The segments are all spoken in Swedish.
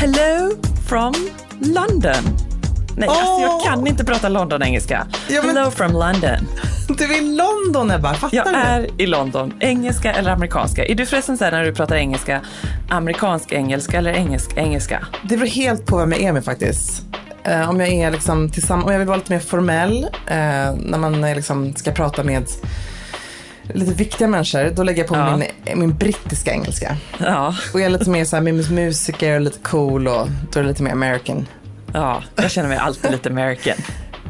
Hello from London. Nej, alltså jag kan inte prata London-engelska. Ja, men- Hello from London. Du är i London Ebba, fattar Jag du? är i London. Engelska eller amerikanska? Är du förresten så här när du pratar engelska, amerikansk engelska eller engelsk engelska? Det beror helt på vem jag är med faktiskt. Eh, om jag är liksom tillsammans, om jag vill vara lite mer formell, eh, när man eh, liksom ska prata med lite viktiga människor, då lägger jag på Ja. min, min brittiska engelska. Ja, Och jag är lite mer så här musiker och lite cool och då är det lite mer American. ja jag känner mig alltid lite American.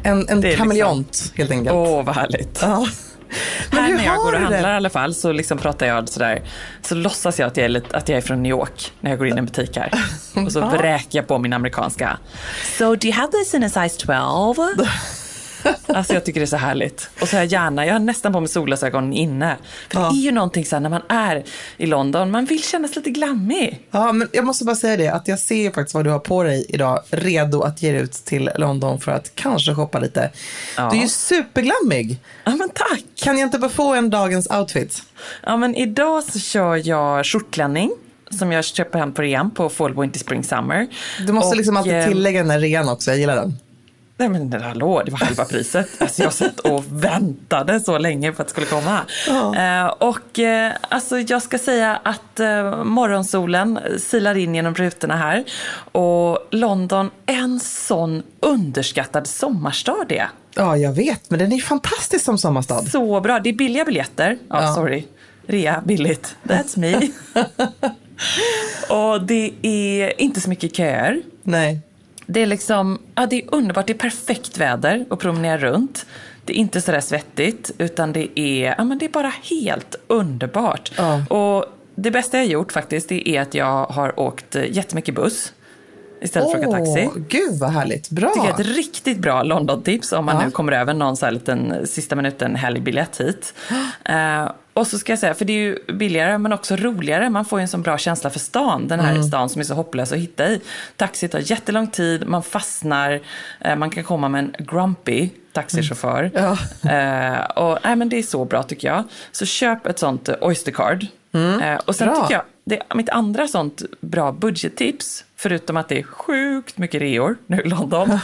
En, en är kameleont helt enkelt. Åh, vad härligt. Ja. Men Här när jag går och det? handlar i alla fall så liksom pratar jag sådär, så låtsas jag att jag, är lite, att jag är från New York när jag går in i en butik här. Och så vräker jag på min amerikanska. So do you have this in a size 12? Alltså jag tycker det är så härligt. Och så har jag gärna, jag har nästan på mig solglasögon inne. För det är ju någonting så här när man är i London, man vill kännas lite glammig. Ja, men jag måste bara säga det att jag ser faktiskt vad du har på dig idag, redo att ge dig ut till London för att kanske shoppa lite. Ja. Du är ju superglammig. Ja men tack! Kan jag inte bara få en dagens outfit? Ja men idag så kör jag skjortklänning. Som jag köper hem på rean på Fall, Winter, Spring, Summer. Du måste Och, liksom alltid eh, tillägga den här rean också, jag gillar den. Nej men hallå, det var halva priset. Alltså jag satt och väntade så länge för att det skulle komma. Eh, och eh, alltså jag ska säga att eh, morgonsolen silar in genom rutorna här. Och London, en sån underskattad sommarstad det. Ja, jag vet, men den är fantastisk som sommarstad. Så bra, det är billiga biljetter. Ja, Ja. sorry. Rea, billigt. That's me. och det är inte så mycket köer. Nej. Det är liksom, ja det är underbart, det är perfekt väder att promenera runt. Det är inte sådär svettigt, utan det är, ja men det är bara helt underbart. Ja. Och det bästa jag har gjort faktiskt, det är att jag har åkt eh, jättemycket buss istället för att åka taxi. Gud vad härligt. Bra. tycker jag är ett riktigt bra London-tips om man Ja. nu kommer över någon så här liten sista minuten helgbiljett hit. Eh, och så ska jag säga, för det är ju billigare men också roligare. Man får ju en sån bra känsla för stan, den Mm. här stan som är så hopplös att hitta i. Taxi tar jättelång tid, man fastnar, eh, man kan komma med en grumpy taxichaufför. Ja. Eh, och, nej, men det är så bra tycker jag. Så köp ett sånt eh, Oystercard. Eh, och sen Bra. tycker jag, det är mitt andra sånt bra budgettips, förutom att det är sjukt mycket reor nu i London,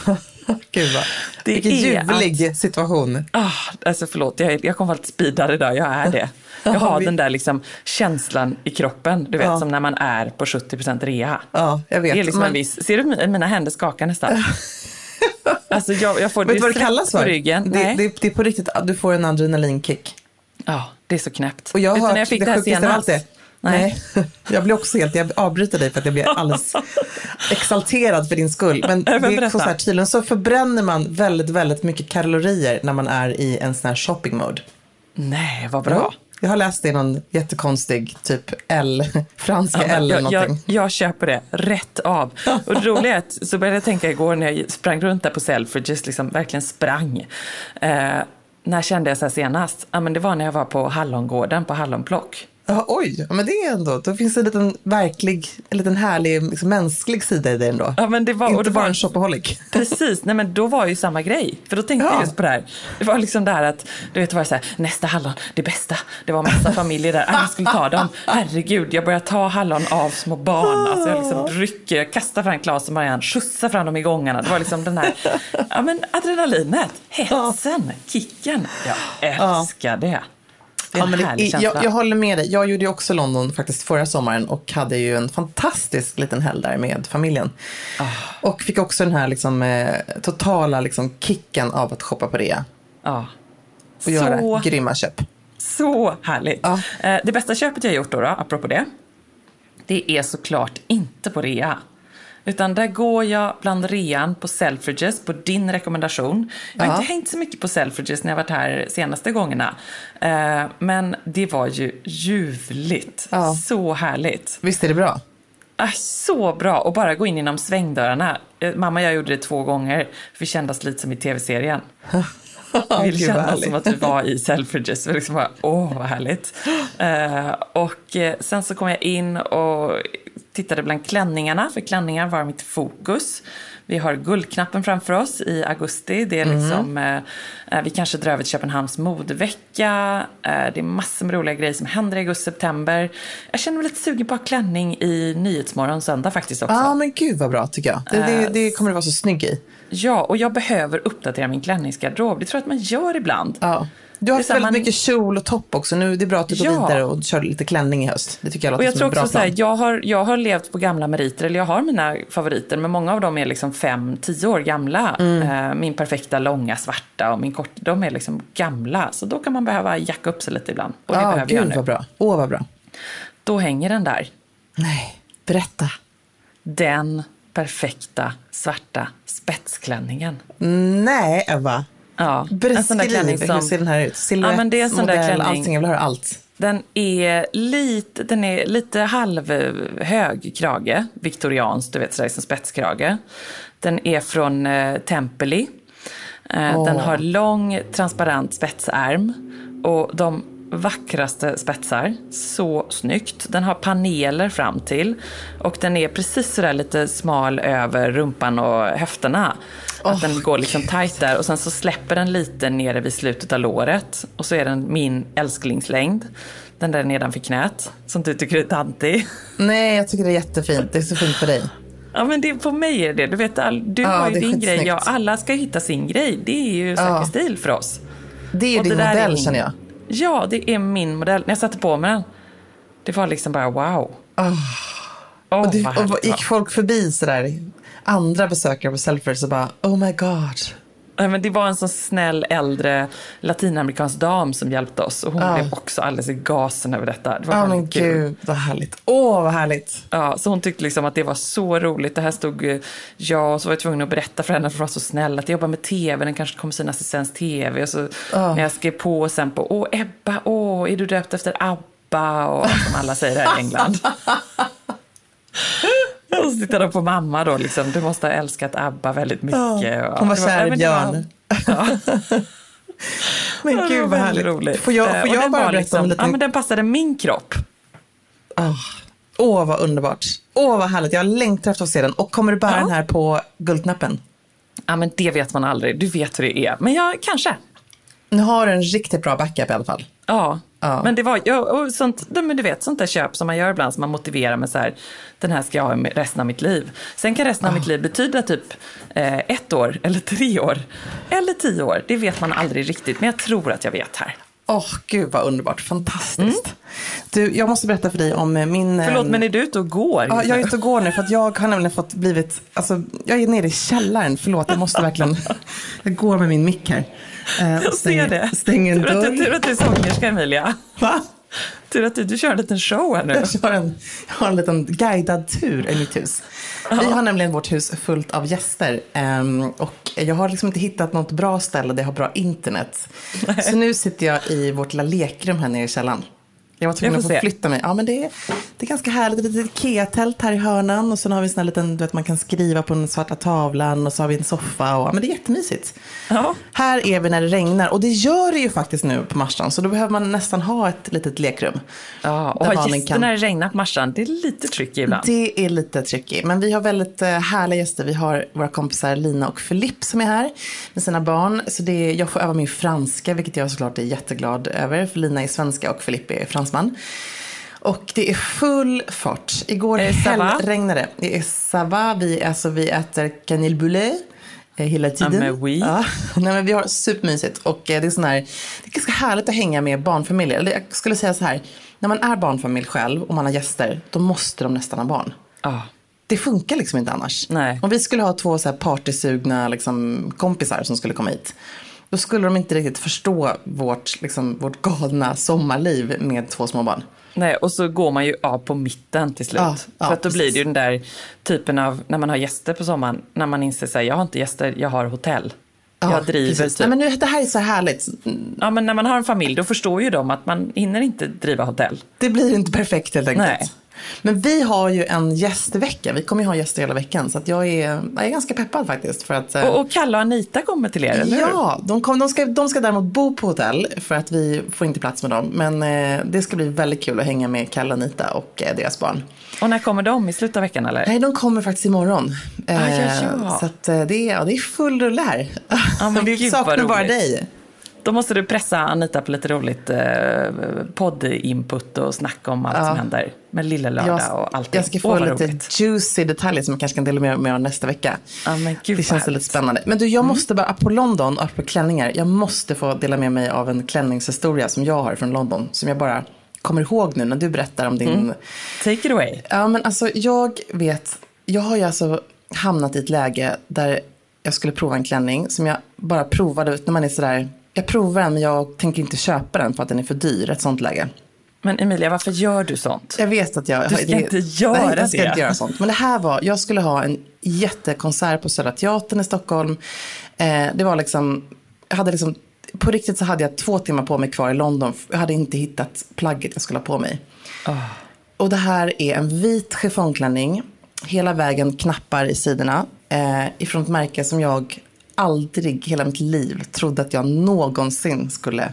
Gud vad, Det vilken ljuvlig situation. Ah, alltså förlåt, jag, jag kommer vara lite speedad idag, jag är det. Jag Ja, har den där liksom känslan i kroppen, du vet Ja. som när man är på 70% rea. Ja, jag vet. Det är liksom Men- en viss, ser du mi- mina händer skakar nästan? alltså jag, jag får Vet du vad det kallas för? Det, det, det är på riktigt, att du får en adrenalinkick. Ja, det är så knäppt. Och jag har hört när jag fick det det här sjukaste av allt. Nej. Jag blir också helt, jag avbryter dig för att jag blir alldeles exalterad för din skull. Men det är så här, tydligen så förbränner man väldigt, väldigt mycket kalorier när man är i en sån här shopping mode. Nej, vad bra. Jag har läst det i någon jättekonstig typ L, franska Ja, L eller jag, jag, någonting. jag köper det rätt av. Och det roliga är att så började jag tänka igår när jag sprang runt där på Selfridges, liksom verkligen sprang. Eh, när kände jag så här senast? Ja, men det var när jag var på Hallongården på Hallonplock. Ja, oj, men det är ändå, då finns det en liten verklig, en liten härlig liksom, mänsklig sida i det ändå. Ja, men det var, och Inte det bara var, en shopaholic. Precis, nej men då var ju samma grej. För då tänkte Ja. jag just på det här. Det var liksom det här att, du vet, det var så här, nästa hallon, det bästa. Det var massa familjer där, ah, jag skulle ta dem. Herregud, jag börjar ta hallon av små barn. Alltså jag liksom rycker, jag kastar fram Klas och Marianne, skjutsar fram dem i gångarna. Det var liksom den här, ja men adrenalinet, hetsen, kicken. Jag älskar det. Det är Ja, men det, härlig känsla. jag, jag håller med dig. Jag gjorde ju också London faktiskt förra sommaren och hade ju en fantastisk liten helg där med familjen. Ah. Och fick också den här liksom, eh, totala liksom, kicken av att shoppa på rea ja. och göra Så grymma köp. Så härligt. Ja. Eh, Det bästa köpet jag gjort då, då, apropå det, det är såklart inte på rea. Utan där går jag bland rean på Selfridges på din rekommendation. Jag har Ja. inte hängt så mycket på Selfridges när jag varit här senaste gångerna. Eh, Men det var ju ljuvligt. Ja. Så härligt. Visst är det bra? Ah, så bra att bara gå in genom svängdörrarna. Eh, Mamma och jag gjorde det två gånger. För vi kändes lite som i tv-serien. Vi ville känna som att vi var i Selfridges. Vi liksom bara, åh vad härligt. Eh, och eh, sen så kom jag in och tittade bland klänningarna, för klänningar var mitt fokus. Vi har guldknappen framför oss i augusti. Det är liksom, eh, eh, vi kanske drar över till Köpenhamns modevecka. Eh, det är massor med roliga grejer som händer i augusti-september. Jag känner mig lite sugen på att ha klänning i Nyhetsmorgon söndag faktiskt också. Ja, men gud vad bra tycker jag. Det, det, det kommer du vara så snygg i. Ja, och jag behöver uppdatera min klänningsgarderob. Det tror jag att man gör ibland. Ja. Du har haft så väldigt man- mycket kjol och topp också. Nu det är bra att du går Ja. vidare och kör lite klänning i höst. Det tycker jag Och låter jag som tror en bra också så plan. här, jag har, jag har levt på gamla meriter, eller jag har mina favoriter, men många av dem är liksom fem, tio år gamla. Eh, Min perfekta långa svarta och min kort, de är liksom gamla. Så då kan man behöva jacka upp sig lite ibland. Och det Ja, behöver jag gud nu. vad bra. Åh, vad bra. Då hänger den där. Nej, berätta. Den perfekta svarta spetsklänningen. Nej, Eva. Ja, Beskriv, hur ser den här ut? Silhuett, Ja, men det är en sån där modell, klänning. allting. Jag vill höra allt. Den är lite, den är lite halvhög krage, viktoriansk, du vet sådär som spetskrage. Den är från eh, Tempeli. Eh, Den har lång transparent spetsärm och de vackraste spetsar. Så snyggt. Den har paneler fram till och den är precis sådär lite smal över rumpan och höfterna. Att den går liksom tajt där och sen så släpper den lite nere vid slutet av låret. Och så är den min älsklingslängd. Den där nedanför knät, som du tycker är tantig. Nej, jag tycker det är jättefint. Det är så fint för dig. Ja men det, på mig är det, du vet, all, du Ja, har ju är din grej, ja, alla ska hitta sin grej. Det är ju söker Ja. stil för oss. Det är ju Och din det är modell min- känner jag. Ja, det är min modell. När jag satte på mig den, det var liksom bara wow. Åh, Och, du, och gick folk förbi sådär, andra besökare på Selfridges och bara oh my god. Men Det var en sån snäll äldre latinamerikansk dam som hjälpte oss och hon Ja. blev också alldeles i gasen över detta. Det var Ja men väldigt kul. gud vad härligt. Åh vad härligt. Ja, så hon tyckte liksom att det var så roligt. Det här stod eh, jag och så var jag tvungen att berätta för henne för att vara så snäll att jag jobbar med tv, den kanske kommer synas i svensk tv. Och så Ja. när jag skrev på sen på, åh Ebba, åh, är du döpt efter ABBA? Och som alla säger här i England. och så tittade de på mamma då, liksom, du måste ha älskat ABBA väldigt mycket. Ja, hon var kär i men Björn. Men gud vad härligt. roligt. Får jag, får jag bara berätta liksom, om en liten... Ja, men den passade min kropp. Åh, Åh vad underbart. Åh vad härligt. Jag längtar efter att se den. Och kommer du bära Ja. den här på guldknappen? Ja, men det vet man aldrig. Du vet hur det är. Men jag kanske. Nu har du en riktigt bra backup i alla fall. Ja, Ja. Men det var, ja, sånt, men du vet, sånt där köp som man gör ibland som man motiverar med så här, den här ska jag ha resten av mitt liv. Sen kan resten av mitt liv betyda typ eh, ett år, eller tre år, eller tio år. Det vet man aldrig riktigt, men jag tror att jag vet här. Åh, gud vad underbart. Fantastiskt. Du, jag måste berätta för dig om eh, min... Förlåt, eh, men är du ute och går? Ja, jag är ute och går nu för att jag har nämligen fått blivit, alltså jag är nere i källaren, förlåt, jag måste verkligen, jag går med min mick här. Eh, Jag ser det. Stänger en tur, att, dörr. tur att du är sångerska, Emilia. Va? Tur att du, du kör en liten show här nu. Jag, kör en, jag har en liten guidad tur i mitt hus. Vi har nämligen vårt hus fullt av gäster. ehm, och jag har liksom inte hittat något bra ställe där jag har bra internet. Så nu sitter jag i vårt lilla lekrum här nere i källaren. Jag var tvungen att flytta mig. Ja, men det är, det är ganska härligt. Det är ett Ikea-tält här i hörnan. Och sen har vi en sån här liten, du vet, man kan skriva på den svarta tavlan. Och så har vi en soffa. Och, ja, men det är jättemysigt. Ja. Här är vi när det regnar. Och det gör det ju faktiskt nu på Marstrand. Så då behöver man nästan ha ett litet lekrum. Ja, och ha gäster kan- när det regnar på Marstrand, det är lite tricky ibland. Det är lite tricky. Men vi har väldigt eh, härliga gäster. Vi har våra kompisar Lina och Filip som är här med sina barn. Så det är, jag får öva min franska, vilket jag såklart är jätteglad över. För Lina är svenska och Filip är fransman. Och det är full fart. Igår regnade det. Det är sava. Vi, alltså, vi äter canelboulet eh, hela tiden. men oui. Ja. Nej, men vi har supermysigt. Och eh, det är sån här, det är ganska härligt att hänga med barnfamiljer. Eller jag skulle säga så här. När man är barnfamilj själv och man har gäster, då måste de nästan ha barn. Ja. Det funkar liksom inte annars. Nej. Om vi skulle ha två så här partysugna liksom, kompisar som skulle komma hit. Då skulle de inte riktigt förstå vårt, liksom, vårt galna sommarliv med två små barn. Nej, och så går man ju av på mitten till slut. Ja, ja, För att då precis. blir det ju den där typen av, när man har gäster på sommaren, när man inser sig, jag har inte gäster, jag har hotell. jag driver precis. typ. Nej, men nu, det här är så härligt. Ja, men när man har en familj, då förstår ju de att man hinner inte driva hotell. Det blir inte perfekt helt enkelt. Nej. Men vi har ju en gästvecka. Vi kommer ju ha gäster hela veckan. Så jag, är, jag är ganska peppad faktiskt. För att, eh, Och, och Kalle och Anita kommer till er, eller? Ja, de, kom, de, ska, de ska däremot bo på hotell för att vi får inte plats med dem. Men eh, det ska bli väldigt kul att hänga med Kalle och Anita och eh, deras barn. Och när kommer de? I slutet av veckan eller? Nej, de kommer faktiskt imorgon. Eh, Ah, ja, ja. Så att, eh, det, är, ja, det är full rulle här. Ja, men vi saknar bara dig. Då måste du pressa Anita på lite roligt eh, podd-input och snacka om allt Ja. som händer. Med Lille Lördag och allting. jag ska få lite roligt. juicy detaljer som jag kanske kan dela med mig av nästa vecka. Ja, men gud, det känns. Mm. lite spännande. Men du, jag måste bara, på London, apropå klänningar, jag måste få dela med mig av en klänningshistoria som jag har från London. Som jag bara kommer ihåg nu när du berättar om din... Mm. Take it away. Ja, men alltså jag vet, jag har ju alltså hamnat i ett läge där jag skulle prova en klänning som jag bara provade, när man är sådär, jag provar den men jag tänker inte köpa den för att den är för dyr, ett sånt läge. Men Emilia, varför gör du sånt? Jag vet att jag... Du ska inte göra nej, jag ska det. inte göra sånt. Men det här var, jag skulle ha en jättekonsert på Södra Teatern i Stockholm. Eh, det var liksom, jag hade liksom, på riktigt så hade jag två timmar på mig kvar i London. Jag hade inte hittat plagget jag skulle ha på mig. Och det här är en vit chiffongklänning. Hela vägen knappar i sidorna. Eh, ifrån ett märke som jag aldrig hela mitt liv trodde att jag någonsin skulle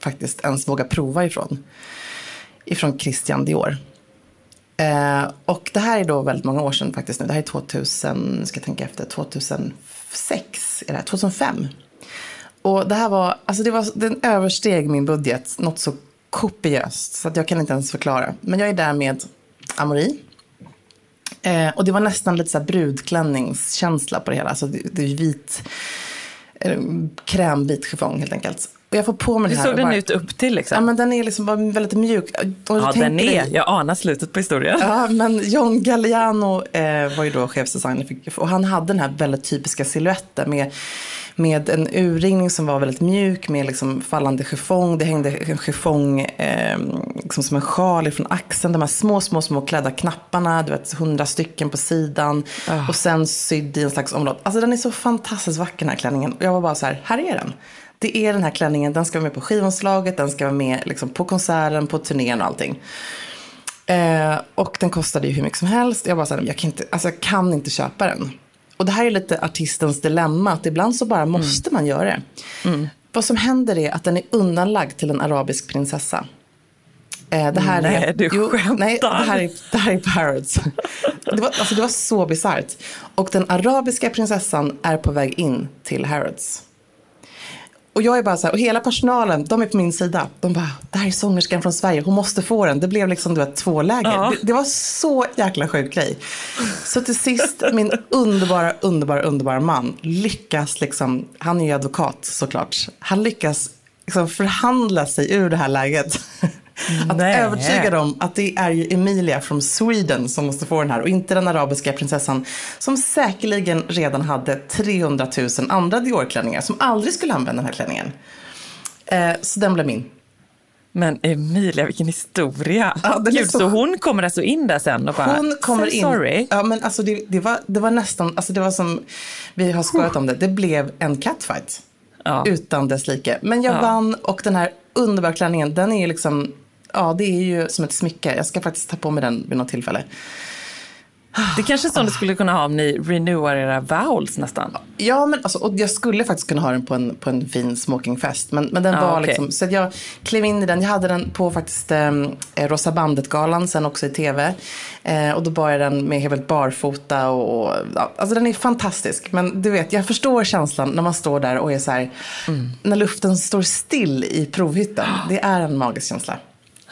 faktiskt ens våga prova ifrån. Ifrån Christian Dior. Eh, och det här är då väldigt många år sedan faktiskt nu. Det här är 2000, ska jag tänka efter, 2006, är det här, 2005. Och det här var, alltså det var, den översteg min budget något så kopiöst så att jag kan inte ens förklara. Men jag är där med Amori. Eh, och det var nästan lite så här brudklänningskänsla på det hela. Alltså det, det är vit, eh, krämvit chiffong helt enkelt. Och jag får på mig Hur såg den bara- ut upp till liksom? Ja men den är liksom bara väldigt mjuk. Och ja, den är. dig- Jag anar slutet på historien. Ja, men John Galliano eh, var ju då chefsdesigner och han hade den här väldigt typiska siluetten med, med en urringning som var väldigt mjuk med liksom fallande chiffong. Det hängde en chiffong eh, liksom som en sjal ifrån axeln. De här små, små, små klädda knapparna, du vet, hundra stycken på sidan. Och sen sydd i en slags område. Alltså den är så fantastiskt vacker den här klänningen. Och jag var bara så här, här är den. Det är den här klänningen, den ska vara med på skivomslaget, den ska vara med liksom, på konserten, på turnén och allting. Eh, och den kostade ju hur mycket som helst. Jag bara så här, jag kan inte, alltså jag kan inte köpa den. Och det här är lite artistens dilemma, att ibland så bara måste man göra det. Vad som händer är att den är undanlagd till en arabisk prinsessa. Eh, det här Nej, är, du skämtar. Nej, det här är, det här är Parrots. Det var, alltså, det var så bisarrt. Och den arabiska prinsessan är på väg in till Harrods. Och jag är bara så här, och hela personalen, de är på min sida. De bara, det här är sångerskan från Sverige, hon måste få den. Det blev liksom, du vet, två läger. Ja. Det, det var så jäkla sjuk grej. Så till sist, min underbara, underbara, underbara man lyckas liksom, han är ju advokat såklart. Han lyckas liksom förhandla sig ur det här läget. Att Nej. övertyga dem att det är ju Emilia från Sweden som måste få den här och inte den arabiska prinsessan som säkerligen redan hade 300 000 andra Dior-klänningar som aldrig skulle använda den här klänningen. Eh, så den blev min. Men Emilia, vilken historia. Ja, Gud, så- så... hon kommer alltså in där sen och bara, Hon kommer "So in. sorry. Ja, men alltså det, det, var, det var nästan, alltså det var som vi har skojat om det, det blev en catfight. Ja. Utan dess like. Men jag Ja. vann och den här underbara klänningen, den är ju liksom, ja det är ju som ett smycke. Jag ska faktiskt ta på mig den vid något tillfälle. Det kanske är sånt du skulle kunna ha om ni renewar era vowels nästan. Ja, men alltså, och jag skulle faktiskt kunna ha den på en, på en fin smokingfest. Men, men den Ja, var okej. liksom, så jag klev in i den. Jag hade den på faktiskt eh, Rosa bandet-galan, sen också i tv. Eh, och då bar jag den med helt barfota och, och ja, alltså den är fantastisk. Men du vet, jag förstår känslan när man står där och är så här, Mm. när luften står still i provhytten. Det är en magisk känsla.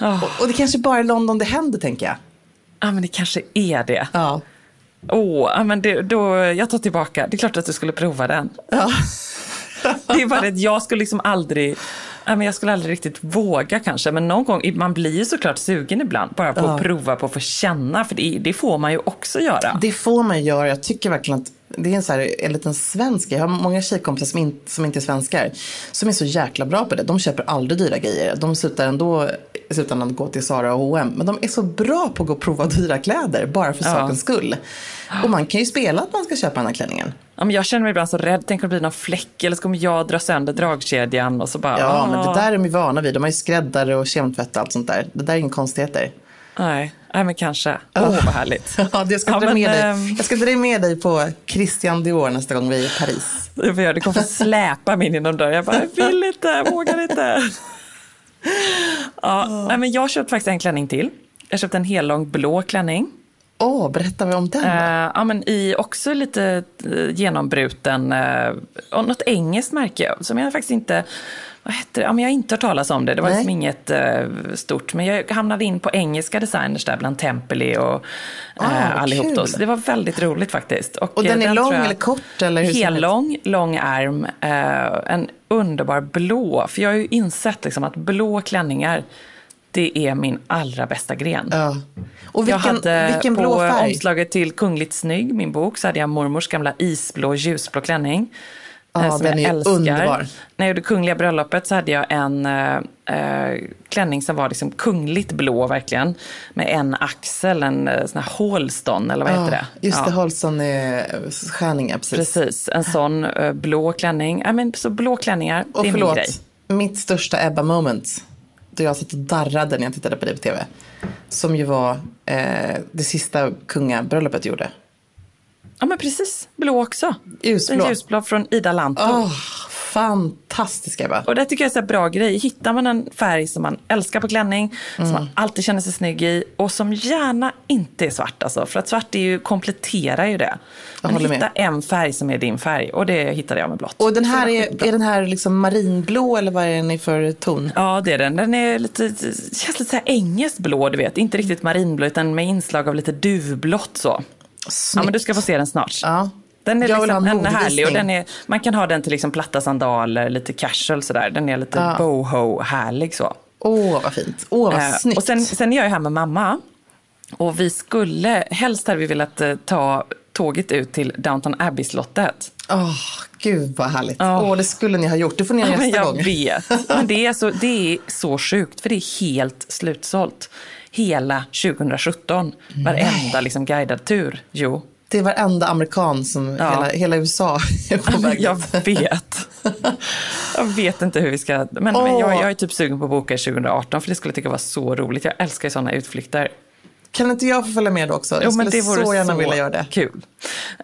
Ja, Och, och det kanske bara är London det händer, tänker jag. ah, men det kanske är det. Ja. Åh, ah, men det, då, jag tar tillbaka. Det är klart att du skulle prova den. Ja. Det är bara att jag skulle liksom aldrig, ja, men jag skulle aldrig riktigt våga kanske. Men någon gång, man blir ju såklart sugen ibland. Bara på Ja. att prova, på att få känna. För det, det får man ju också göra. Det får man göra. Jag tycker verkligen att det är en, så här, en liten svensk. Jag har många tjejkompisar som, in, som inte är svenskar. Som är så jäkla bra på det. De köper aldrig dyra grejer. De slutar ändå i slutändan gå till Zara och H&M. Men de är så bra på att gå och prova dyra kläder. Bara för Ja. sakens skull. Och man kan ju spela att man ska köpa den här klänningen. Ja, men jag känner mig ibland så rädd. Tänk om det blir någon fläck eller så kommer jag dra sönder dragkedjan och så bara... Ja, ah, men det där är de ju vana vid. De har ju skräddare och kemtvätt och allt sånt där. Det där är inga konstigheter. Nej, nej, men kanske. Åh, vad härligt. Ja, det jag, ska Ja, dra med dig. ehm, jag ska dra med dig på Christian Dior nästa gång vi är i Paris. Det får jag. Du kommer få släpa mig in genom dörren. Jag bara, jag vill inte, jag vågar inte. Ja, nej, men jag köpte faktiskt en klänning till. Jag köpte en hellång blå klänning. Åh, berätta mig om den. Eh, ja, men i också lite eh, genombruten, uh, något engelskt märke som jag faktiskt inte, vad hette det? Ja, men jag har inte hört talas om det. Det var Nej. liksom inget eh, stort. Men jag hamnade in på engelska designers där bland Tempeli och uh, Ah, vad allihop. Då. Så det var väldigt roligt faktiskt. Och eh, den är lång tror jag- eller kort? Eller hur den? Hellång, lång ärm, eh, en underbar blå. För jag har ju insett liksom att blå klänningar, det är min allra bästa gren. Ja. Och vilken, jag hade vilken blå på färg? omslaget till Kungligt snygg, min bok, så hade jag mormors gamla isblå ljusblå klänning. Ja, eh, som den jag är älskar. underbar. När jag gjorde Kungliga bröllopet så hade jag en eh, eh, klänning som var liksom kungligt blå verkligen. Med en axel, en eh, sån här Halston eller vad heter det? Just Ja. det, Holston är skärningar precis. Precis, en sån eh, blå klänning. Ja, men, så blå klänningar, Och det är min förlåt, grej. mitt största Ebba-moment. Då jag satt och darrade när jag tittade på det på tv. Som ju var eh, det sista kungabröllopet gjorde. Ja men precis, blå också. Ljusblå. En ljusblå från Ida Lanto. Åh, fantastisk Ebba. Och det tycker jag är här bra grej. Hittar man en färg som man älskar på klänning, som Mm. man alltid känner sig snygg i och som gärna inte är svart. Alltså, för att svart är ju, kompletterar ju det. Men håller med. hitta en färg som är din färg och det hittade jag med blått. Och den här är, är den här liksom marinblå eller vad är den i för ton? Ja, det är den. Den är lite, känns lite så här engelskt blå, du vet. Inte riktigt marinblå, utan med inslag av lite duvblått så. Ja, Snyggt. men du ska få se den snart. Ja. Den är Jag liksom, den är härlig och den är, man kan ha den till liksom platta sandaler, lite casual sådär. Den är lite Ja. boho-härlig så. Åh, vad fint. Åh, vad Eh, snyggt. och sen, sen är jag ju här med mamma. Och vi skulle, helst hade vi velat eh, ta tåget ut till Downton Abbey-slottet. Åh, gud vad härligt. Ja. Åh, det skulle ni ha gjort. Det får ni göra Ja, nästa jag gång. vet. Men det är, så, det är så sjukt, för det är helt slutsålt. Hela 2017. Varenda liksom, guidad tur. Jo, Det är varenda amerikan som Ja. hela, hela USA är på men väg jag vet. Jag vet inte hur vi ska... Men, men Åh. jag, jag är typ sugen på att boka i 2018, för det skulle jag tycka var så roligt. Jag älskar ju sådana utflykter. Kan inte jag få följa med då också? Jag Jo, skulle men det vore så gärna så vilja göra det. kul.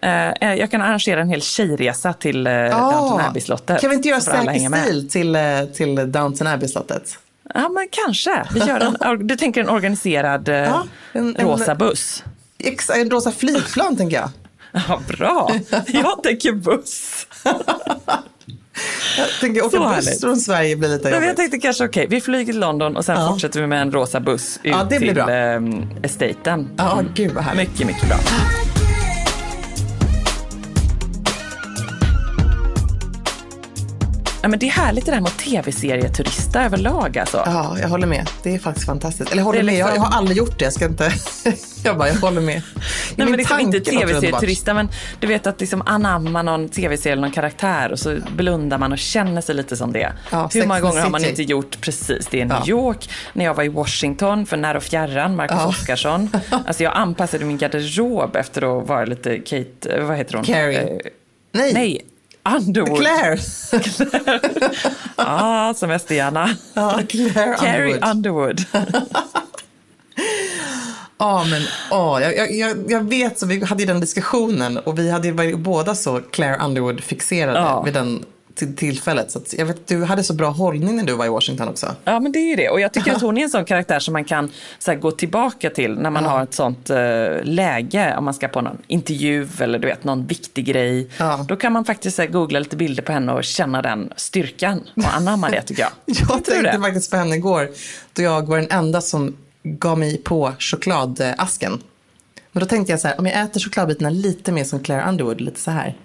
Eh, jag kan arrangera en hel tjejresa till uh, Downton Abbey-slottet. Kan vi inte göra säker stil till, till Downton Abbey-slottet? Ja, men kanske. Vi gör en, du tänker en organiserad eh, Ja, en- en- rosa buss? Ex- En rosa flygplan tänker jag. Ja, bra. Jag tänker buss. Jag tänker åka Så buss härligt. från Sverige blir lite Nej, men jag jobbigt. tänkte kanske okej, vi flyger till London och sen Ja. fortsätter vi med en rosa buss ut Ja, till bra. eh, estaten. Ja, gud vad härligt. Mycket, mycket bra. Ja, men det är härligt det där med att tv-serieturista överlag alltså. Ja, jag håller med. Det är faktiskt fantastiskt. Eller jag håller är med, jag, liksom- jag har aldrig gjort det. Jag ska inte... jag bara, jag håller med. Nej, men liksom inte tv-serieturista, men du vet att liksom anamma någon tv-serie eller någon karaktär och så blundar man och känner sig lite som det. Ja, Hur många gånger har man inte gjort precis det i New Ja. York, när jag var i Washington för När och fjärran, Marcus Ja. Oskarsson. Alltså jag anpassade min garderob efter att vara lite Kate, vad heter hon? Carrie. Eh, Nej, nej, Underwood. Claire. ah, semesterhjärna. Ja, Claire Carrie Underwood. Underwood. Ja, men åh, jag, jag- jag, vet, så vi hade ju den diskussionen och vi hade ju varit båda så Claire Underwood-fixerade Ja. vid den till tillfället. Så jag vet, du hade så bra hållning när du var i Washington också. Ja, men det är ju det. Och jag tycker att hon är en sån karaktär som man kan här, gå tillbaka till när man har ett sånt eh, läge. Om man ska på någon intervju eller du vet, någon viktig grej. Ja. Då kan man faktiskt här, googla lite bilder på henne och känna den styrkan och anamma det tycker jag. Jag tänkte det? faktiskt på henne igår då jag var den enda som gav mig på chokladasken. Men då tänkte jag så här, om jag äter chokladbitarna lite mer som Claire Underwood, lite så här.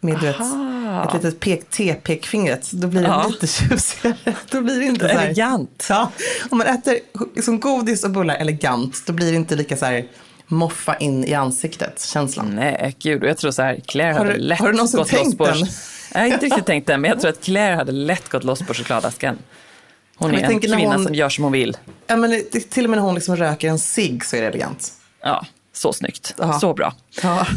Med du vet, Aha. ett litet pek, T-pekfingret, då blir det Ja. lite tjusigare. Då blir det inte så här. Elegant. Ja, om man äter som godis och bullar elegant, då blir det inte lika så här moffa in i ansiktet, känslan. Nej, gud. Jag tror så här, Claire Har hade du- lätt har du någonsin gått loss tänkt på... den? Jag har inte riktigt tänkt den, men jag tror att Claire hade lätt gått loss på chokladasken. Hon är en kvinna hon- som gör som hon vill. Ja, men till och med när hon liksom röker en cigg så är det elegant. Ja, så snyggt. Ja. Så bra.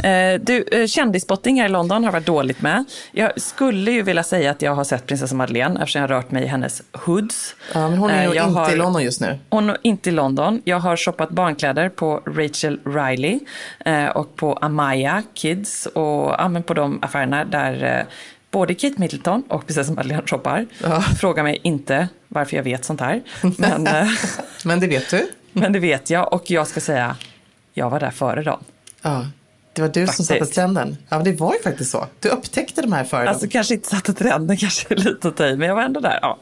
Eh, du, eh, kändisspotting här i London har varit dåligt med. Jag skulle ju vilja säga att jag har sett prinsessa Madeleine eftersom jag har rört mig i hennes hoods. Ja, men hon är Eh, nog inte har- i London just nu. Hon är inte i London. Jag har shoppat barnkläder på Rachel Riley eh, och på Amaya Kids och ja, på de affärerna där eh, både Kate Middleton och prinsessa Madeleine shoppar. Ja. Fråga mig inte varför jag vet sånt här. Men, eh, Men det vet du. men det vet jag och jag ska säga, jag var där före dem. Ja, det var du som satte Faktiskt. trenden. Ja, men det var ju faktiskt så. Du upptäckte de här före Alltså kanske inte satte trenden, kanske lite att men jag var ändå där. Ja.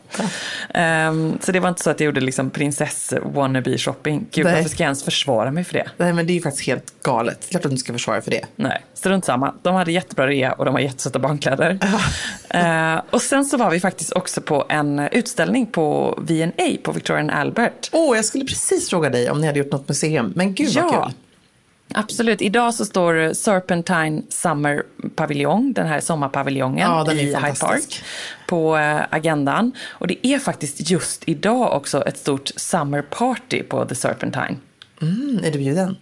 Ehm, så det var inte så att jag gjorde liksom prinsess wannabe shopping. Gud, Nej. varför ska jag ens försvara mig för det? Nej, men det är ju faktiskt helt galet. Klart att du ska försvara för det. Nej, strunt samma. De hade jättebra rea och de har jättesöta barnkläder. Ehm, och sen så var vi faktiskt också på en utställning på V&A på Victorian Albert. Åh, jag skulle precis fråga dig om ni hade gjort något museum. Men gud vad Ja. kul. Absolut. Idag så står Serpentine Summer Pavilion, den här sommarpaviljongen Ja, i Hyde. Park, på eh, agendan. Och det är faktiskt just idag också ett stort summer party på The Serpentine. Mm, är du bjuden?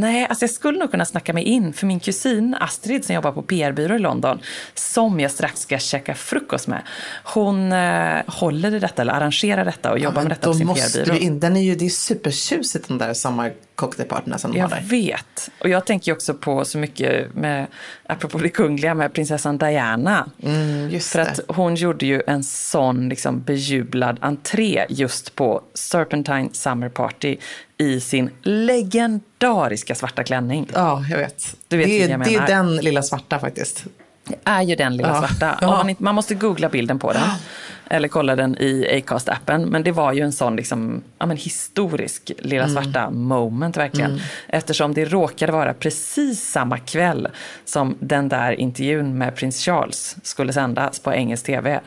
Nej, alltså jag skulle nog kunna snacka mig in för min kusin Astrid som jobbar på PR-byrå i London, som jag strax ska käka frukost med. Hon eh, håller i detta, eller arrangerar detta och jobbar men med detta på sin PR-byrå. in. Den är ju, det är supertjusigt den där sommarcocktailpartyna som de har Jag där. vet. Och jag tänker ju också på så mycket med, apropå det kungliga, med prinsessan Diana. Mm, För det. att hon gjorde ju en sån liksom bejublad entré just på Serpentine Summer Party i sin legendariska svarta klänning. Ja, jag vet. Du vet det, är, jag det är menar. den lilla svarta faktiskt. Det är ju den lilla Ja. svarta. Ja. Man, man måste googla bilden på den. Eller kolla den i Acast-appen. Men det var ju en sån liksom, ja, men historisk lilla Mm. svarta moment verkligen. Eftersom det råkade vara precis samma kväll som den där intervjun med prins Charles skulle sändas på engelsk tv.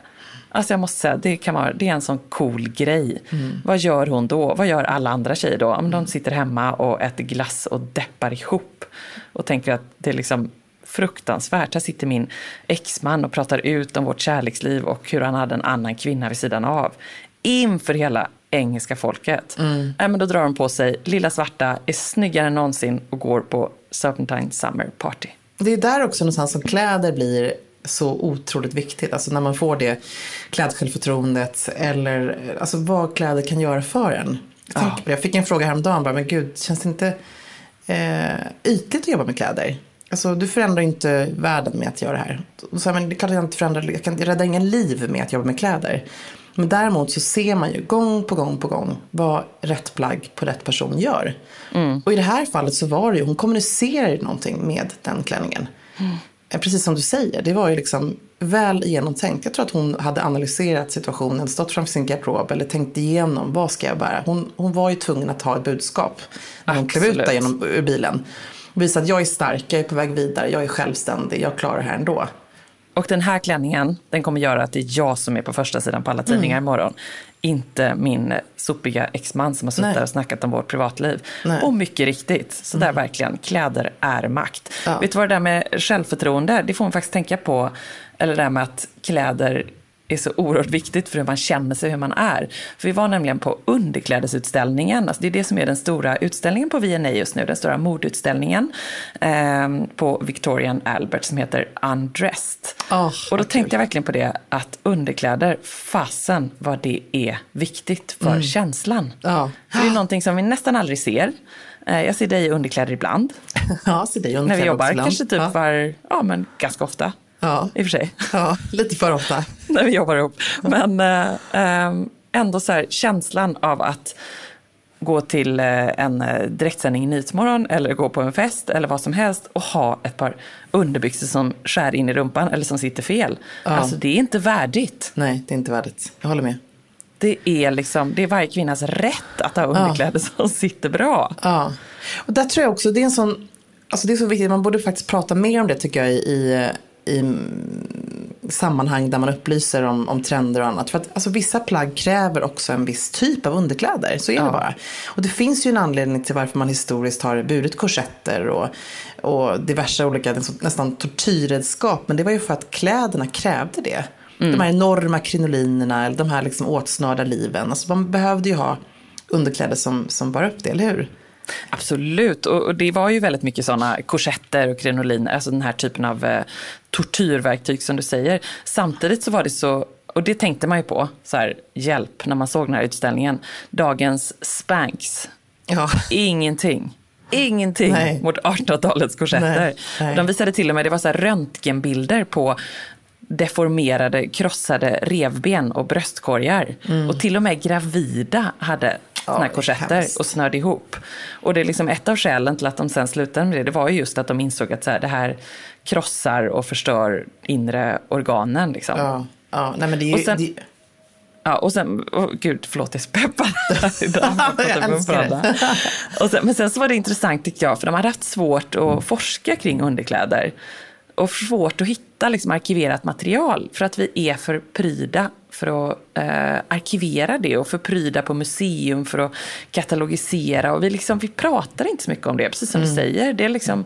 Alltså jag måste säga, det, kan vara, det är en sån cool grej. Mm. Vad gör hon då? Vad gör alla andra tjejer då? Om de sitter hemma och äter glass och deppar ihop. Och tänker att det är liksom fruktansvärt. Här sitter min exman och pratar ut om vårt kärleksliv och hur han hade en annan kvinna vid sidan av. Inför hela engelska folket. Mm. Äh, men då drar de på sig lilla svarta, är snyggare än någonsin och går på Serpentine Summer Party. Det är där också någonstans som kläder blir så otroligt viktigt. Alltså när man får det klädsjälvförtroendet eller alltså vad kläder kan göra för en. Jag, det. jag fick en fråga häromdagen, bara, men gud, känns det inte eh, ytligt att jobba med kläder? Alltså, du förändrar inte världen med att göra det här. Och så, men det är klart jag inte förändrar, jag kan jag räddar ingen liv med att jobba med kläder. Men däremot så ser man ju gång på gång på gång vad rätt plagg på rätt person gör. Och i det här fallet så var det ju, hon kommunicerar någonting med den klänningen. eh, precis som du säger, det var ju liksom väl genomtänkt. Jag tror att hon hade analyserat situationen, stått framför sin garderob eller tänkt igenom vad ska jag bära. Hon, hon var ju tvungen att ha ett budskap när hon klev ut genom, ur bilen. Visa att jag är stark, jag är på väg vidare, jag är självständig, jag klarar det här ändå. Och den här klänningen, den kommer göra att det är jag som är på första sidan på alla tidningar mm. imorgon. Inte min sopiga exman som har suttit där och snackat om vårt privatliv. Nej. Och mycket riktigt, så där mm. verkligen, kläder är makt. Ja. Vet du vad det där med självförtroende, det får man faktiskt tänka på. Eller det där med att kläder är så oerhört viktigt för hur man känner sig, hur man är. För vi var nämligen på underklädesutställningen, alltså det är det som är den stora utställningen på V&A just nu, den stora modutställningen eh, på Victorian Albert som heter Undressed. Oh, och då tänkte jag verkligen på det, att underkläder, fasen vad det är viktigt för mm. känslan. Oh. För det är någonting som vi nästan aldrig ser. Eh, jag ser dig i underkläder ibland. Ja, ser dig underkläder När vi jobbar, kanske typ ja. var, ja men ganska ofta. Ja. I och för sig. Ja, lite för ofta. När vi jobbar ihop. Men äh, ändå så här, känslan av att gå till en direktsändning i Nyhetsmorgon eller gå på en fest eller vad som helst och ha ett par underbyxor som skär in i rumpan eller som sitter fel. Ja. Alltså det är inte värdigt. Nej, det är inte värdigt. Jag håller med. Det är, liksom, det är varje kvinnas rätt att ha underkläder ja. som sitter bra. Ja, och där tror jag också, det är en sån, alltså det är så viktigt, man borde faktiskt prata mer om det tycker jag i, i sammanhang där man upplyser om, om trender och annat. För att alltså, vissa plagg kräver också en viss typ av underkläder. Så är ja. det bara. Och det finns ju en anledning till varför man historiskt har burit korsetter och, och diverse olika nästan tortyrredskap. Men det var ju för att kläderna krävde det. Mm. De här enorma krinolinerna eller de här liksom åtsnörda liven. Alltså man behövde ju ha underkläder som, som bar upp det, eller hur? Absolut, och, och, det var ju väldigt mycket sådana korsetter och krinoliner, alltså den här typen av eh, tortyrverktyg som du säger. Samtidigt så var det så och det tänkte man ju på, så här, hjälp, när man såg den här utställningen. Dagens Spanks, ja. ingenting. Ingenting nej. mot 1800-talets korsetter. Nej, nej. De visade till och med, det var så här röntgenbilder på deformerade, krossade revben och bröstkorgar. Mm. Och till och med gravida hade såna här korsetter och snörde ihop. Och det är liksom ett av skälen till att de sen slutade med det, det var ju just att de insåg att så här, det här krossar och förstör inre organen. Liksom. Ja, ja. Nej, men det är ju, och sen, det... Ja, och sen, oh, gud förlåt jag är så peppad det. och sen, Men sen så var det intressant tycker jag, för de hade haft svårt att forska kring underkläder och svårt att hitta liksom, arkiverat material för att vi är för pryda för att eh, arkivera det och för pryda på museum för att katalogisera. Och vi, liksom, vi pratar inte så mycket om det, precis som mm. du säger. Det är, liksom,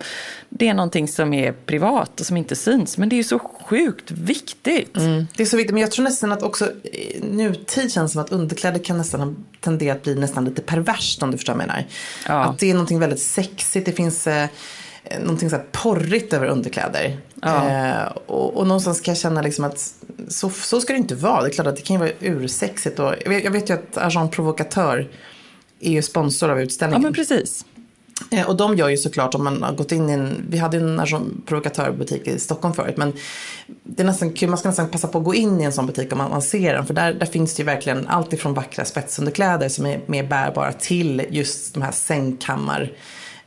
det är någonting som är privat och som inte syns, men det är ju så sjukt viktigt. Mm. Det är så viktigt, men jag tror nästan att också i nutid känns som att underkläder kan nästan tendera att bli nästan lite perverst om du förstår vad jag menar. Ja. Att det är någonting väldigt sexigt, det finns eh, Eh, någonting så här porrigt över underkläder. Ja. Eh, och, och någonstans kan jag känna liksom att så, så ska det inte vara. Det är klart att det kan ju vara ursexigt. Och, jag, vet, jag vet ju att Agent Provocatör är ju sponsor av utställningen. Ja, men precis. Eh, och de gör ju såklart om man har gått in i en, vi hade en Agent Provocatör-butik i Stockholm förut. Men det är nästan kul, man ska nästan passa på att gå in i en sån butik om man, man ser den. För där, där finns det ju verkligen allt ifrån vackra spetsunderkläder som är mer bärbara till just de här sängkammar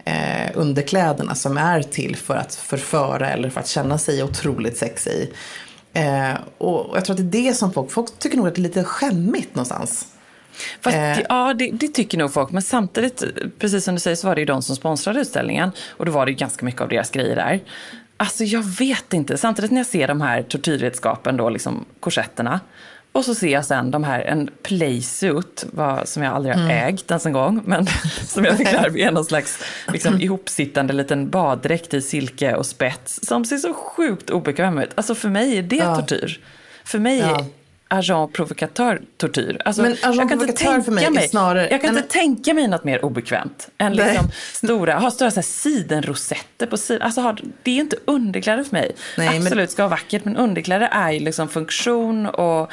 eh, underkläderna som är till för att förföra eller för att känna sig otroligt sexig. Eh, och jag tror att det är det som folk, folk tycker nog att det är lite skämmigt någonstans. Fast, eh. Ja, det, det, tycker nog folk. Men samtidigt, precis som du säger, så var det ju de som sponsrade utställningen. Och då var det ju ganska mycket av deras grejer där. Alltså jag vet inte. Samtidigt när jag ser de här tortyrredskapen, då, liksom korsetterna. Och så ser jag sen de här, en playsuit, som jag aldrig har mm. ägt ens en gång, men som jag fick lära mig är någon slags liksom, ihopsittande liten baddräkt i silke och spets, som ser så sjukt obekväm ut. Alltså för mig är det ja. tortyr. För mig ja. Agent provokatör tortyr. Alltså, men agent provokatör för mig, mig är snarare... Jag kan inte men... tänka mig något mer obekvämt än liksom stora, ha stora så här, sidenrosetter på sidan. Alltså, det är inte underkläder för mig. Nej, Absolut men... ska vara vackert, men underkläder är ju liksom funktion och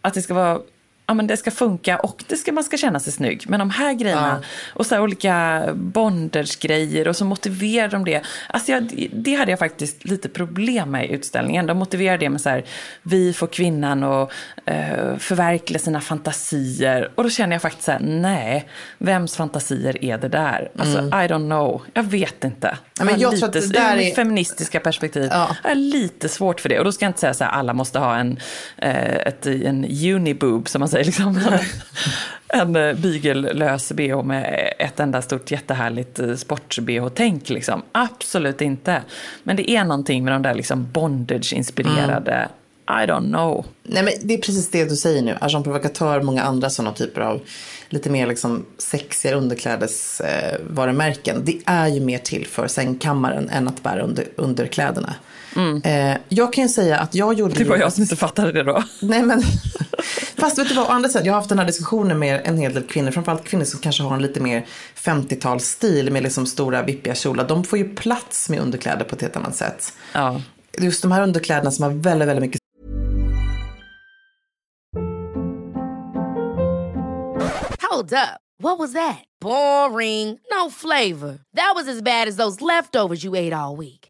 att det ska vara ja, men det ska funka och det ska, man ska känna sig snygg. Men de här grejerna och så här olika bondage-grejer och så motiverar de det. Alltså jag, det hade jag faktiskt lite problem med i utställningen. De motiverar det med så här, vi får kvinnan att eh, förverkliga sina fantasier. Och då känner jag faktiskt så här, nej, vems fantasier är det där? Alltså, I don't know, jag vet inte. Ja, men jag att lite, det där ur mitt är- feministiska perspektiv, Ja. jag har lite svårt för det. Och då ska jag inte säga så här, alla måste ha en, eh, ett, en uniboob, som man säger. Liksom. en eh, bygellös bh med ett enda stort jättehärligt eh, sport-bh-tänk. Liksom. Absolut inte. Men det är någonting med de där liksom bondage-inspirerade, I don't know. Nej, men det är precis det du säger nu. Agent Provocatör, många andra sådana typer av lite mer liksom sexigare underklädesvarumärken. Eh, det är ju mer till för sängkammaren än att bära under, underkläderna. Eh, jag kan ju säga att jag gjorde... Det var jag som inte fattade det då. Nej, men... Fast vet du vad, å andra sidan, jag har haft den här diskussionen med en hel del kvinnor, framförallt kvinnor som kanske har en lite mer 50-talsstil med liksom stora vippiga kjolar. De får ju plats med underkläder på ett helt annat sätt. Ja. Just de här underkläderna som har väldigt, väldigt mycket Hold up. What was that? Boring. No flavor. That was as bad as those leftovers you ate all week.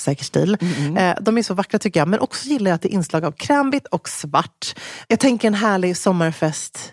säker stil, Mm, de är så vackra tycker jag. Men också gillar jag att det är inslag av krämvitt och svart. Jag tänker en härlig sommarfest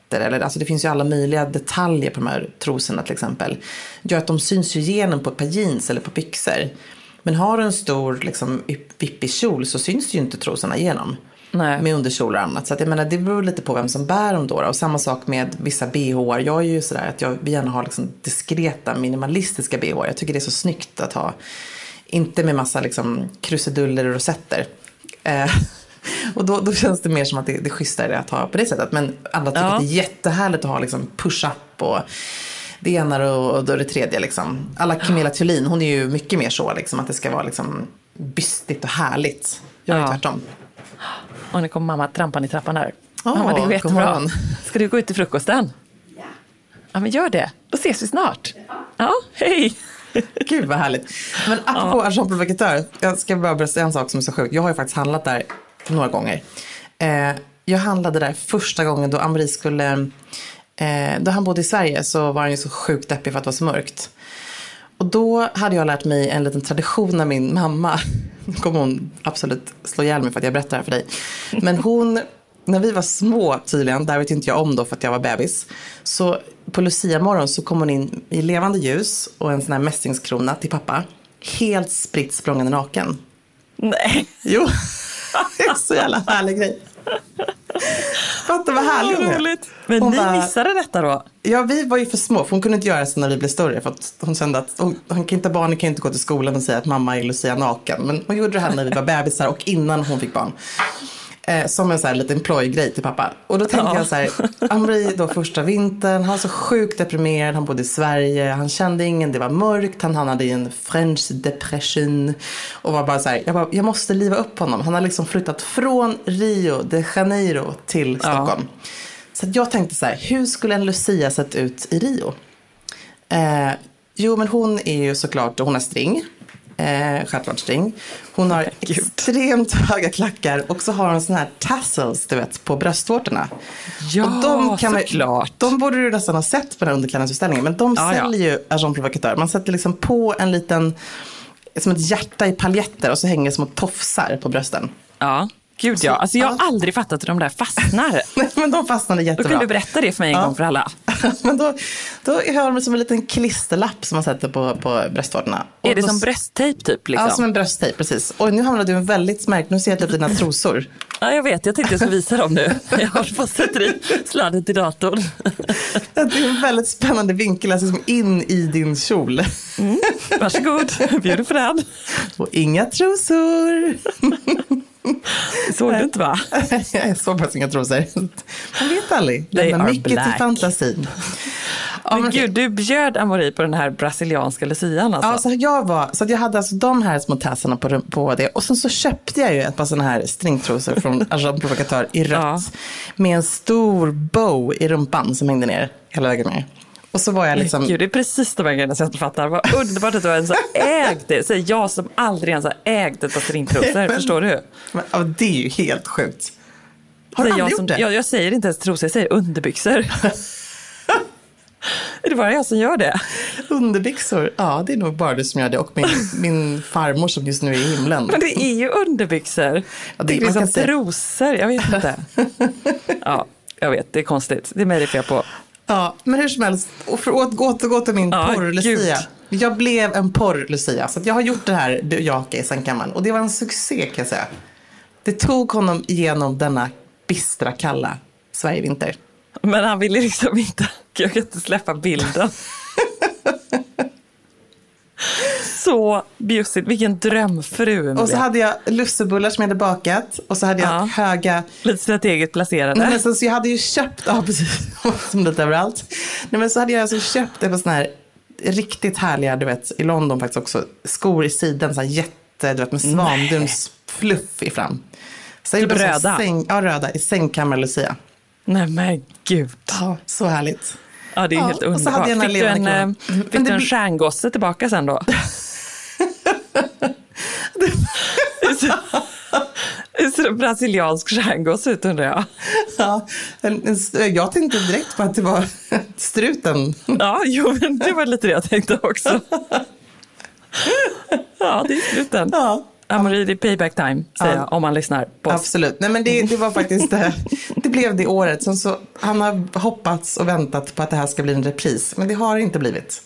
rosetter. Eller, alltså det finns ju alla möjliga detaljer på de här trosorna till exempel. Gör att de syns ju igenom på ett par jeans eller på byxor. Men har du en stor liksom, vippig kjol så syns ju inte trosorna igenom. Nej. Med underkjol och annat. Så att jag menar, det beror lite på vem som bär dem då. Och samma sak med vissa bh. Jag är ju sådär att jag vill gärna ha liksom diskreta, minimalistiska bh. Jag tycker det är så snyggt att ha. Inte med massa liksom, krusiduller och rosetter. Eh, och då, då känns det mer som att det, det är schysstare att ha på det sättet. Men alla tycker Ja. att det är jättehärligt att ha liksom, push-up och det ena och, och då det tredje. Liksom. Alla Camilla Thulin, hon är ju mycket mer så. Liksom, att det ska vara liksom, bystigt och härligt. Jag är Ja. tvärtom. Och nu kommer mamma trampan i trappan här. Ja, mamma, det går god jättebra. Ska du gå ut till frukosten? Ja. Ja, men gör det. Då ses vi snart. Ja, hej. Gud vad härligt. Men apropå Agent Provocatör, jag ska bara berätta en sak som är så sjuk. Jag har ju faktiskt handlat där några gånger. Eh, jag handlade där första gången då Amri skulle, eh, då han bodde i Sverige så var han ju så sjukt deppig för att det var så mörkt. Och då hade jag lärt mig en liten tradition av min mamma. Nu kommer hon absolut slå ihjäl mig för att jag berättar det här för dig. Men hon, när vi var små tydligen, där vet inte jag om då för att jag var bebis. Så på Lucia morgon så kom hon in i levande ljus och en sån här mässingskrona till pappa. Helt spritt språngande naken. Nej. Jo, det är så jävla härlig grej. Fatta vad härlig hon är. Men Hon ni bara- missade detta då? Ja, vi var ju för små, för hon kunde inte göra så när vi blev större. För att hon kände att hon, hon kan inte, barnen kan inte gå till skolan och säga att mamma är Lucia naken. Men hon gjorde det här när vi var bebisar och innan hon fick barn. Eh, som en så här liten plojgrej till pappa. Och då tänkte Ja. jag så här, Amri då första vintern, han var så sjukt deprimerad, han bodde i Sverige, han kände ingen, det var mörkt, han hamnade i en French depression. Och var bara så här, jag, bara, jag måste liva upp honom. Han har liksom flyttat från Rio de Janeiro till Stockholm. Så att jag tänkte så här, hur skulle en Lucia sett ut i Rio? Eh, jo, men hon är ju såklart, hon har string. Eh, självklart string. Hon har extremt höga klackar och så har hon såna här tassels, du vet, på bröstvårtorna. Ja, och de kan man, såklart. De borde du nästan ha sett på den här underklädnadsutställningen. Men de Ja, ja. säljer ju Agent Provocateur. Man sätter liksom på en liten, som ett hjärta i paljetter och så hänger små tofsar på brösten. Ja, gud ja. Alltså jag har Ja. aldrig fattat hur de där fastnar. Nej, men de fastnade Då jättebra. kan du berätta det för mig en Ja. gång för alla. Men då, då har de som en liten klisterlapp som man sätter på, på bröstvårtorna. Är det då- som brösttejp typ? Liksom? Ja, som en brösttejp, precis. Och nu hamnade du en väldigt märkt, nu ser jag typ dina trosor. Ja, jag vet, jag tänkte jag skulle visa dem nu. Jag på att sätta i sladdet i datorn. Det är en väldigt spännande vinkel, alltså som in i din kjol. Varsågod, bjuder på den. Och inga trosor. Såg du inte va? jag såg faktiskt inga trosor. Man vet aldrig. They Lämna mycket black. till fantasin. Ja, Men gud, du bjöd Amori på den här brasilianska lucian alltså. Ja, så jag var, så att jag hade alltså de här små tassarna på, på det. Och sen så köpte jag ju ett par sådana här stringtrosor från Agent Provocateur i rött. Ja. Med en stor bow i rumpan som hängde ner hela vägen ner. Och så var jag liksom... Gud, det är precis de här grejerna som jag inte fattar. Vad underbart att du ens har ägt det. Säg jag som aldrig ens har ägt ett par stringtrosor. Förstår du? Men, ja, det är ju helt sjukt. Har du aldrig jag, gjort som, det? jag, jag säger inte ens trosor, jag säger underbyxor. är det bara jag som gör det? Underbyxor? Ja, det är nog bara du som gör det. Och min, min farmor som just nu är i himlen. Men det är ju underbyxor. Ja, det- det är liksom trosor, jag vet inte. Ja, jag vet, det är konstigt. Det är mig det är fel på. Ja, men hur som helst, och för att återgå, till min Ja, porr-Lucia. Jag blev en porr-Lucia, så jag har gjort det här bejaka i sängkammaren. Och det var en succé kan jag säga. Det tog honom igenom denna bistra, kalla Sverigevinter. Men han ville liksom inte, jag kan inte släppa bilden. Så bjussigt, vilken drömfru Och så hade jag lussebullar som jag hade bakat. Och så hade jag Ja. höga... Lite strategiskt placerade. Nej, men sen, så jag hade ju köpt, ja precis, som lite överallt. Nej, men så hade jag alltså köpt ett par sådana här riktigt härliga, du vet, i London faktiskt också, skor i sidan, så här jätte, du vet, med svandunsfluff i fram. Så Typ röda? Säng, ja, röda, i sängkammar-Lucia. Nej men gud. Ja, så härligt. Ja det är Ja, helt underbart. Fick du en, eh, kronan. fick Men du en blir- stjärngosse tillbaka sen då? Hur ser en brasiliansk stjärngosse ut undrar jag? Ja, en, en, jag tänkte direkt på att det var struten. Ja, jo men det var lite det jag tänkte också. Ja, det är sluten. Ja. Amori, det är payback time, säger Ja. jag, om man lyssnar på oss. Absolut. Nej, men det, det var faktiskt det. Det blev det året. Sen så, han har hoppats och väntat på att det här ska bli en repris. Men det har inte blivit.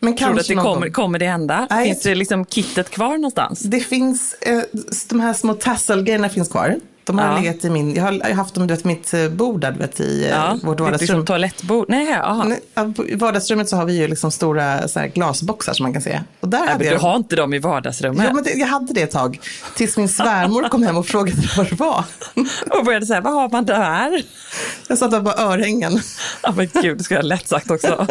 Men Tror du att det kommer, kommer det hända? Nej, Finns det liksom kittet kvar någonstans? Det finns, eh, de här små tasselgrejerna finns kvar. De har Ja. legat i min, jag har, jag har haft dem vet, mitt eh, bord där, vet, i eh, vårt Fick du som vardagsrum. toalettbord? Nej, ja, på- I vardagsrummet så har vi ju liksom stora så här, glasboxar som man kan se. Och där Nej, men jag du har inte dem i vardagsrummet? Ja, men det, jag hade det ett tag. Tills min svärmor kom hem och frågade vad det var. Och började säga, vad har man där? Jag satt där på örhängen. Ja men gud, det skulle jag lätt sagt också.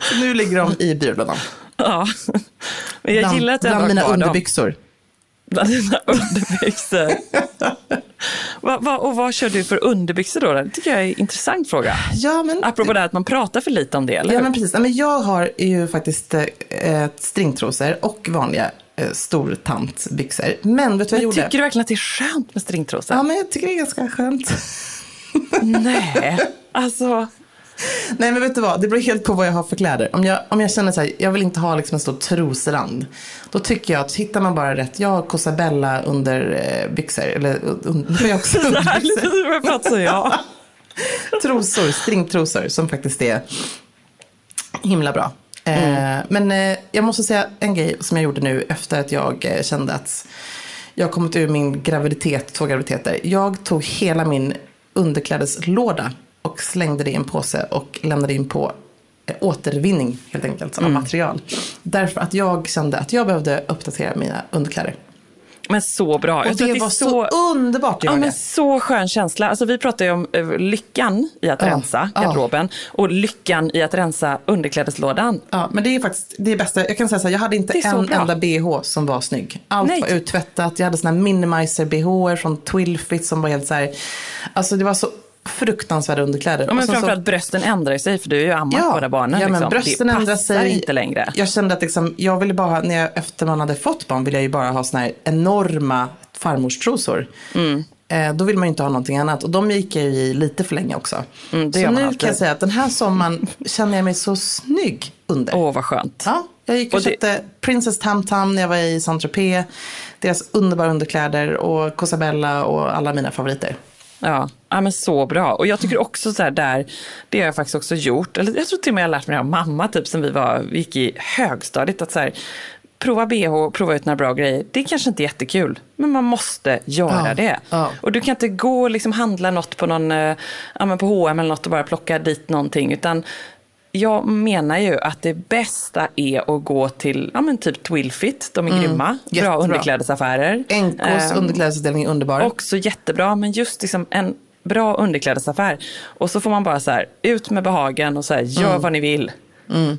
Så nu ligger de i byrålådan. Ja. Men jag Bland, gillar att du ändå bland har mina kvar dem. Bland dina underbyxor. va, va, och vad kör du för underbyxor då? Det tycker jag är en intressant fråga. Ja, men, Apropå det här att man pratar för lite om det, eller ja, men precis. Ja, men jag har ju faktiskt eh, stringtrosor och vanliga eh, stortantbyxor. Men vet du vad jag Men gjorde? tycker du verkligen att det är skönt med stringtrosor? Ja, men jag tycker det är ganska skönt. Nej, alltså. Nej, men vet du vad? Det beror helt på vad jag har för kläder. Om jag, om jag känner så här, jag vill inte ha liksom en stor trosrand. Då tycker jag att hittar man bara rätt. Jag har Cosabella under eh, byxor. Eller un, nu har jag också är som jag pratar jag. Trosor, stringtrosor som faktiskt är himla bra. Mm. Eh, men eh, jag måste säga en grej som jag gjorde nu efter att jag eh, kände att jag kommit ur min graviditet, två graviditeter. Jag tog hela min underklädeslåda och slängde det i en påse och lämnade in på eh, återvinning helt enkelt av material. Därför att jag kände att jag behövde uppdatera mina underkläder. Men så bra. Och det, var så, underbart att Ja, men det. så skön känsla. Alltså, vi pratar ju om eh, lyckan i att Ja, rensa garderoben och lyckan i att rensa underklädeslådan. Ja, men det är faktiskt det bästa. Jag kan säga så här, jag hade inte Det så en bra. enda bh som var snygg. Allt Nej. var uttvättat. Jag hade såna här minimizer bh från Twilfit som var helt så här. Alltså det var så fruktansvärda underkläder. Ja, men sen så- framförallt brösten ändrar sig för du har ju ammat båda barnen. ja, men liksom. brösten det ändrar sig. inte längre. Jag kände att liksom, jag ville bara, när jag, efter man hade fått barn, ville jag ju bara ha såna här enorma farmorstrosor. Mm. Eh, då vill man ju inte ha någonting annat. Och de gick jag ju i lite för länge också. Mm, det så nu alltid. kan jag säga att den här sommaren känner jag mig så snygg under. Åh, vad skönt. Ja, jag gick och, Och det- köpte Princess Tam Tam när jag var i Saint-Tropez. Deras underbara underkläder och Cosabella och alla mina favoriter. Ja, ja men så bra. Och jag tycker också så här där, det har jag faktiskt också gjort, eller jag tror till och med jag har lärt mig det av mamma typ sen vi var, vi gick i högstadiet, att så här, prova bh, prova ut några bra grejer. Det är kanske inte jättekul, men man måste göra Ja, det. ja. Och du kan inte gå och liksom handla något på någon, eh, ja men på H&M eller något och bara plocka dit någonting, utan jag menar ju att det bästa är att gå till ja, men typ Twilfit, de är grymma, bra Mm. jättebra. underklädesaffärer. NKs Ehm, underklädesavdelning är underbar. Också jättebra, men just liksom en bra underklädesaffär. Och så får man bara så här, ut med behagen och så här, gör Mm. vad ni vill.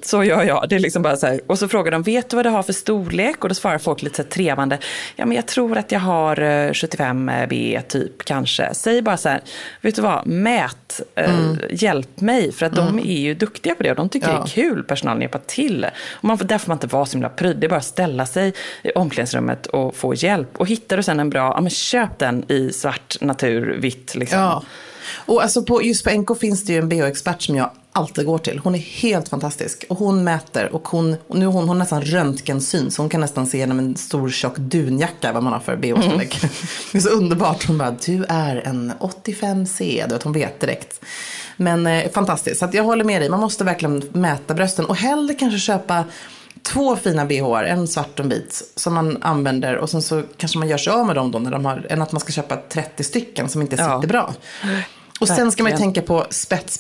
Så gör jag. Det är liksom bara så här. Och så frågar de, vet du vad det har för storlek? Och då svarar folk lite så här trevande, ja men jag tror att jag har eh, 75B typ kanske. Säg bara så här, vet du vad, mät, eh, hjälp mig. För att de är ju duktiga på det och de tycker Mm. Ja. det är kul, personalen hjälpa till. Och man får, där får man inte vara så himla pryd, det är bara att ställa sig i omklädningsrummet och få hjälp. Och hittar du sen en bra, ja men köp den i svart natur, vitt liksom. Ja. Och alltså på, just på NK finns det ju en bh-expert som jag alltid går till. Hon är helt fantastisk. Och hon mäter och hon, och nu hon, hon har nästan röntgensyn så hon kan nästan se genom en stor tjock dunjacka vad man har för bh-storlek. Det är så underbart. Hon bara, du är en 85C. Du vet, hon vet direkt. Men eh, fantastiskt. Så jag håller med dig. Man måste verkligen mäta brösten. Och hellre kanske köpa två fina bh, en svart och en vit, som man använder och sen så kanske man gör sig av med dem då när de har, än att man ska köpa 30 stycken som inte Ja. sitter bra. Och sen ska man ju tänka på spets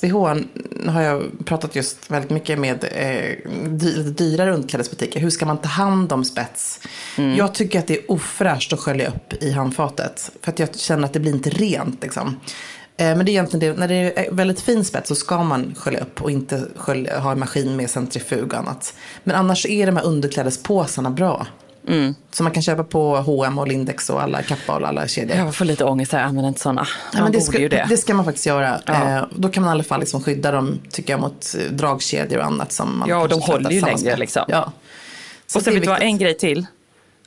har jag pratat just väldigt mycket med eh, dy, dyrare underklädesbutiker. Hur ska man ta hand om spets? Mm. Jag tycker att det är ofräscht att skölja upp i handfatet. För att jag känner att det blir inte rent liksom. Eh, men det är egentligen det, när det är väldigt fin spets så ska man skölja upp och inte skölja, ha en maskin med centrifug och annat. Men annars är de här underklädespåsarna bra. Mm. Som man kan köpa på H&M och Lindex och alla Kappa och alla kedjor. Jag får lite ångest här, jag använder inte sådana. Man Ja, det, ska, det. det ska man faktiskt göra. Ja. Eh, då kan man i alla fall liksom skydda dem, tycker jag, mot eh, dragkedjor och annat som man Ja, och de håller ju längre, liksom. Ja. Så Och sen vet du vad, en grej till.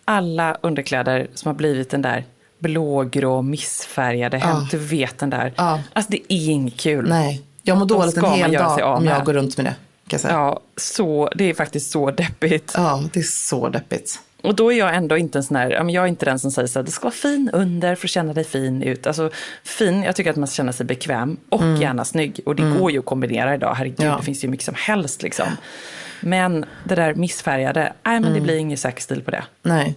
Alla underkläder som har blivit den där blågrå, missfärgade hem. Du vet den där. Ja. Alltså det är inget kul. Nej, jag mår dåligt en hel dag om jag går runt med det. Ja. Ja, så, det är faktiskt så deppigt. det är så deppigt. Och då är jag ändå inte en sån här, jag är inte den som säger så här, det ska vara fin under för att känna dig fin ut. Alltså fin, jag tycker att man ska känna sig bekväm och gärna snygg. Och det går ju att kombinera idag, herregud, Mm. Ja. det finns ju mycket som helst liksom. Men det där missfärgade, nej men det blir ingen säker stil på det. Nej.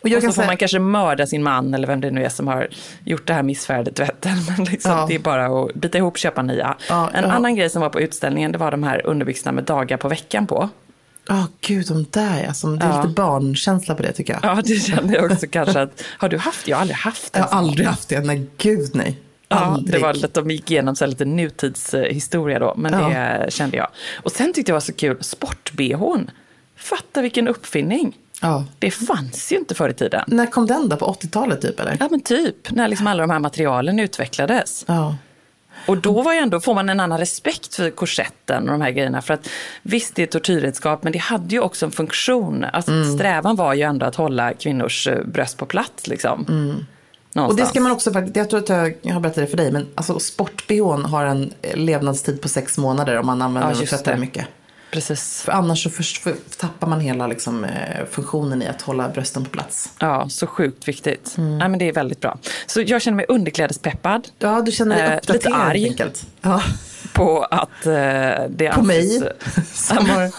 Och och så får man kanske mörda sin man eller vem det nu är som har gjort det här missfärgade tvätten. Men liksom, Ja. det är bara att bita ihop och köpa nya. Ja, en annan grej som var på utställningen, det var de här underbyxorna med dagar på veckan på. Ja, gud, de där alltså, Det är Ja. lite barnkänsla på det tycker jag. Ja, det kände jag också kanske att, har du haft? Jag har aldrig haft en Jag har aldrig haft det. Nej, gud nej. Ja, det var lite, de gick igenom så lite nutidshistoria då, men Ja. det kände jag. Och sen tyckte jag var så kul, sport-bhn. Fatta vilken uppfinning. Ja. Det fanns ju inte förr i tiden. När kom den då? På 80-talet typ eller? Ja men typ, när liksom alla de här materialen utvecklades. Ja. Och då var ändå, får man en annan respekt för korsetten och de här grejerna. För att visst, det är ett tortyrredskap, men det hade ju också en funktion. Alltså, Mm. Strävan var ju ändå att hålla kvinnors eh, bröst på plats. Liksom. Mm. Och det ska man också faktiskt, jag tror att jag, jag har berättat det för dig, men alltså sport-bhn har en eh, levnadstid på sex månader om man använder Ja, den och tvättar mycket. Precis. För annars så först, för, tappar man hela liksom, eh, funktionen i att hålla brösten på plats. Ja, så sjukt viktigt. Mm. Nej, men det är väldigt bra. Så jag känner mig underklädespeppad Ja, du känner dig Eh, uppdaterad lite arg. enkelt. Ja, på att eh, det på anses- mig. Som har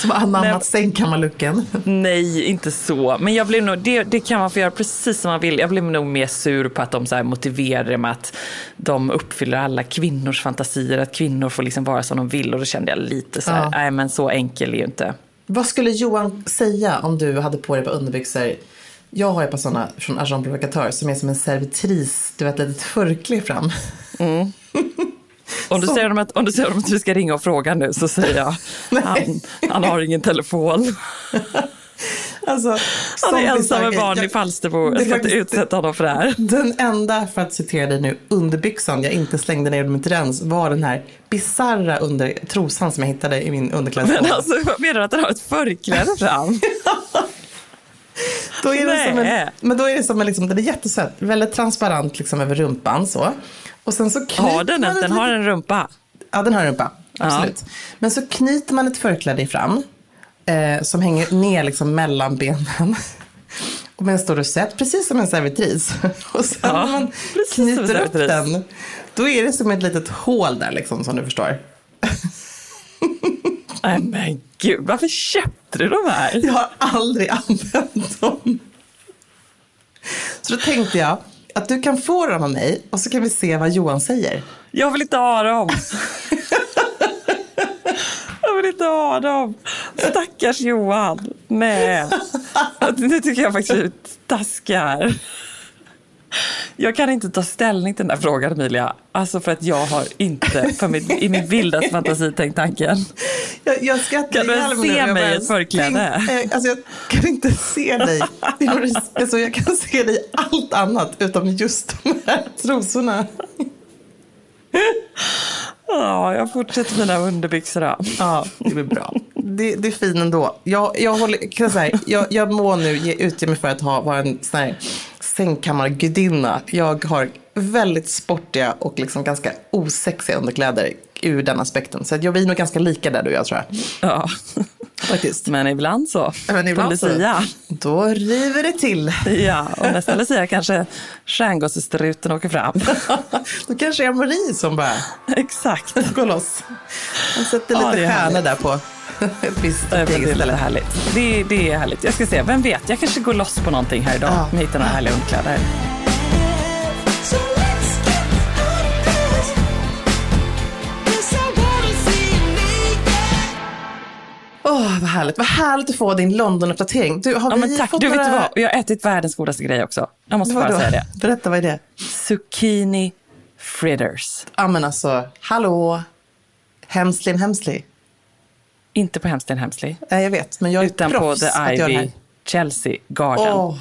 Som anammat Nej. sängkammarlooken. Nej, inte så. Men jag blev nog, det, det kan man få göra precis som man vill. Jag blev nog mer sur på att de så här motiverar det med att de uppfyller alla kvinnors fantasier. Att kvinnor får liksom vara som de vill. Och då kände jag lite så här, Ja. nej men så enkel är ju inte. Vad skulle Johan säga om du hade på dig på underbyxor? Jag har ett par sådana från Agent Provocateur som är som en servitris, du vet, ett litet fram. Om du, Så- säger om att, om du säger att vi ska ringa och fråga nu så säger jag, han, han har ingen telefon. Alltså, Han är ensam med barn Jag- i Falsterbo. det Jag ska inte utsätta honom för det här. Den enda, för att citera dig nu, underbyxan jag inte slängde ner mitt rens var den här bisarra under trosan som jag hittade i min underklädesskåp. Men alltså, menar du att han har ett förkläde fram? Då är det som en, men då är det som en, liksom, den är jättesöt, väldigt transparent liksom över rumpan så. Och sen så knyter Har den man ett Den har en rumpa. Ja, den har en rumpa. Absolut. Men så knyter man ett förkläde fram eh, som hänger ner liksom mellan benen. Och med en stor rosett, precis som en servitris. Och sen Ja, när man knyter upp den, då är det som ett litet hål där liksom, som du förstår. Nej men gud, varför köpte du de här? Jag har aldrig använt dem. Så då tänkte jag att du kan få dem av mig och så kan vi se vad Johan säger. Jag vill inte ha dem. Jag vill inte ha dem. Stackars Johan. Nej. Nu tycker jag faktiskt vi taskar. Jag kan inte ta ställning till den här frågan Emilia. Alltså för att jag har inte för mitt, i min vildaste fantasi tänkt tanken. Jag, jag Kan du se mig i ett förkläde? tänk- eh, Alltså jag kan inte se dig. Alltså jag kan se dig i allt annat utom just de här trosorna. Ja, jag fortsätter mina underbyxor då. Ja, det blir bra. Det, det är fint ändå. Jag, jag, håller, kan jag, säga, jag, jag må nu ge, utge mig för att ha, vara en sån här sängkammargudinna. Jag har väldigt sportiga och liksom ganska osexiga underkläder ur den aspekten. Så jag vi är nog ganska lika där du och jag tror jag. Ja. Faktiskt. Men ibland så. Men ibland På så. Lucia. Då river det till. Ja, och nästa Lucia kanske stjärngossestruten åker fram. Då kanske jag är Marie som bara Exakt. går loss. Han sätter Ja, lite det är stjärnor där på Det är lite härligt. Det, det är härligt. Jag ska se, vem vet, jag kanske går loss på någonting här idag Ja. med att hitta några härliga naked. Åh, vad härligt. Vad härligt att få din London-uppdatering. Du, har Ja, men tack. fått Du vet du vad, jag har ätit världens godaste grej också. Jag måste bara säga det. Berätta, vad är det? Zucchini fritters. Ja, men alltså, hallå. Hemsley and Hemsley. Inte på Hemsten Hemsley, Nej, jag vet, men jag är utan på The Ivy. Chelsea Garden. Åh,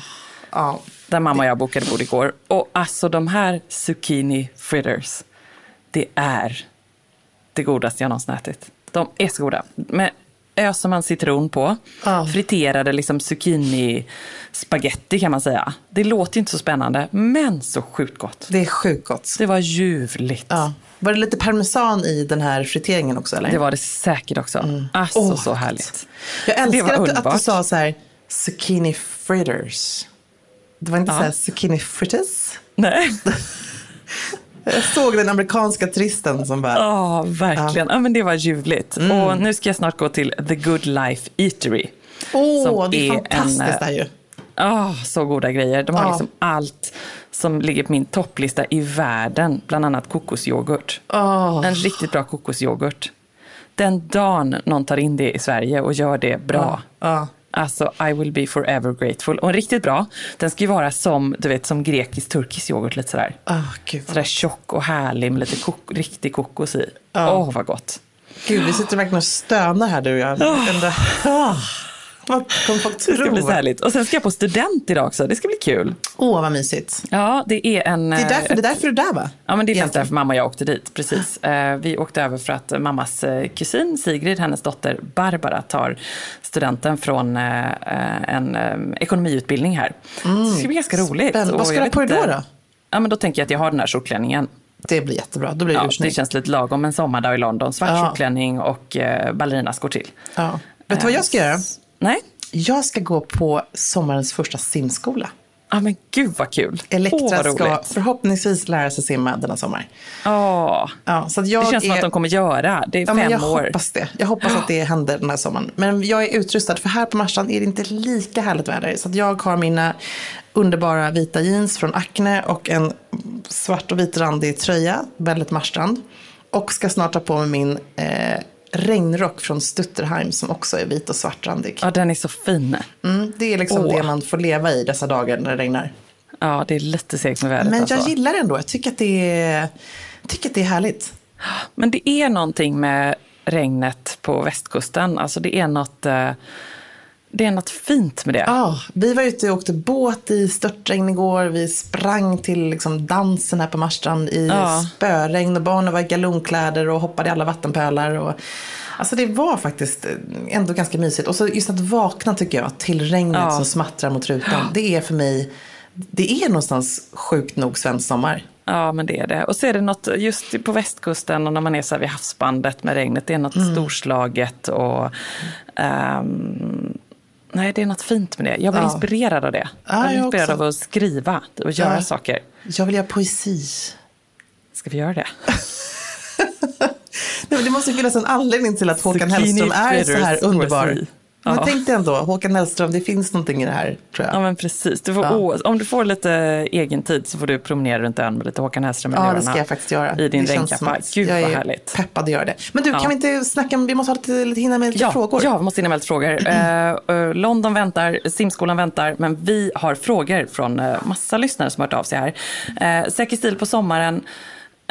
ja. Där mamma och jag bokade bord igår. Och alltså de här zucchini fritters, det är det godaste jag någonsin ätit. De är så goda. Med öser man citron på, Ja. friterade liksom zucchini spaghetti kan man säga. Det låter inte så spännande, men så sjukt gott. Det är sjukt gott. Det var ljuvligt. Ja. Var det lite parmesan i den här friteringen också? Eller? Det var det säkert också. Alltså Åh, så härligt. Jag älskar att, du- att du underbart. sa så här, zucchini fritters. Det var inte Ja. så här zucchini fritters. Nej. Jag såg den amerikanska turisten som bara, Ja, verkligen. Ja. men det var ljuvligt. Mm. Och nu ska jag snart gå till The Good Life Eatery. åh, som det är är fantastiskt en, här ju. Ah, så goda grejer. De har Ja. liksom allt som ligger på min topplista i världen. Bland annat kokosyoghurt. Åh. En riktigt bra kokosyoghurt. Den dagen någon tar in det i Sverige och gör det bra. Alltså, I will be forever grateful. Och en riktigt bra, den ska ju vara som, du vet, som grekisk-turkisk yoghurt. Lite sådär. Åh, gud, Sådär tjock och härlig med lite kok- riktig kokos i. Åh, Ja. vad gott. Gud, vi sitter verkligen och stönar här du och jag. Ah, kommer folk Det ska bli tro? så härligt. Och sen ska jag på student idag också. Det ska bli kul. Åh, vad mysigt. Ja, det är en... Det är därför, det är därför du är där va? Ja, men det är därför mamma och jag åkte dit. Precis. Eh, Vi åkte över för att mammas eh, kusin Sigrid, hennes dotter Barbara, tar studenten från eh, eh, en eh, ekonomiutbildning här. Så det ska bli ganska roligt. Spännande. Vad ska du ha på dig då, då? Ja, men då tänker jag att jag har den här kjolklänningen. Det blir jättebra, då blir det Ja, det känns lite lagom en sommardag i London. Svart Ja. kjolklänning och eh, ballerinaskor till. Ja. Vet du vad jag ska göra? Nej? Jag ska gå på sommarens första simskola. Ja men gud vad kul. Elektra vad ska förhoppningsvis lära sig simma denna sommar. Ja, Ja, så jag det känns som är... att de kommer göra. Det är Ja, fem jag år. hoppas det. Jag hoppas att det händer den här sommaren. Men jag är utrustad, för här på Marstrand är det inte lika härligt väder. Så jag har mina underbara vita jeans från Acne och en svart och vit randig tröja, väldigt Marstrand. Och ska snart ta på mig min eh, regnrock från Stutterheim som också är vit och svartrandig. Ja, den är så fin. Mm, det är liksom Åh. det man får leva i dessa dagar när det regnar. Ja, det är lite segt med vädret Men alltså. jag gillar det ändå. Jag tycker att det är, tycker att det är härligt. Men det är någonting med regnet på västkusten. Alltså det är något, eh, det är något fint med det. Ja, vi var ute och åkte båt i störtregn igår. Vi sprang till liksom dansen här på Marstrand i Ja. spöregn och barnen var i galonkläder och hoppade i alla vattenpölar. Och, alltså det var faktiskt ändå ganska mysigt. Och så just att vakna tycker jag till regnet Ja. som smattrar mot rutan. Det är för mig, det är någonstans sjukt nog svensk sommar. Ja, men det är det. Och så är det något, just på västkusten och när man är så här vid havsbandet med regnet, det är något Mm. storslaget och ehm, Nej, det är något fint med det. Jag blir Ja. inspirerad av det. Ja, jag blir inspirerad också. av att skriva och göra Ja. saker. Jag vill göra poesi. Ska vi göra det? Nej, men det måste finnas en anledning till att Håkan Hellström är så här underbar. poesi. Men Ja. tänk dig ändå, Håkan Hellström, det finns någonting i det här tror jag. Ja, men precis. Du får, Ja. å- om du får lite egen tid så får du promenera runt ön med lite Håkan Hellström Ja, det ska jag faktiskt göra. I din regnkappa. Gud jag vad är härligt. peppad att göra det. Men du, Ja. kan vi inte snacka, vi måste ha lite, lite hinna med lite Ja, frågor. ja, vi måste hinna med lite frågor. Eh, eh, London väntar, simskolan väntar, men vi har frågor från eh, massa lyssnare som har hört av sig här. Eh, säker stil på sommaren.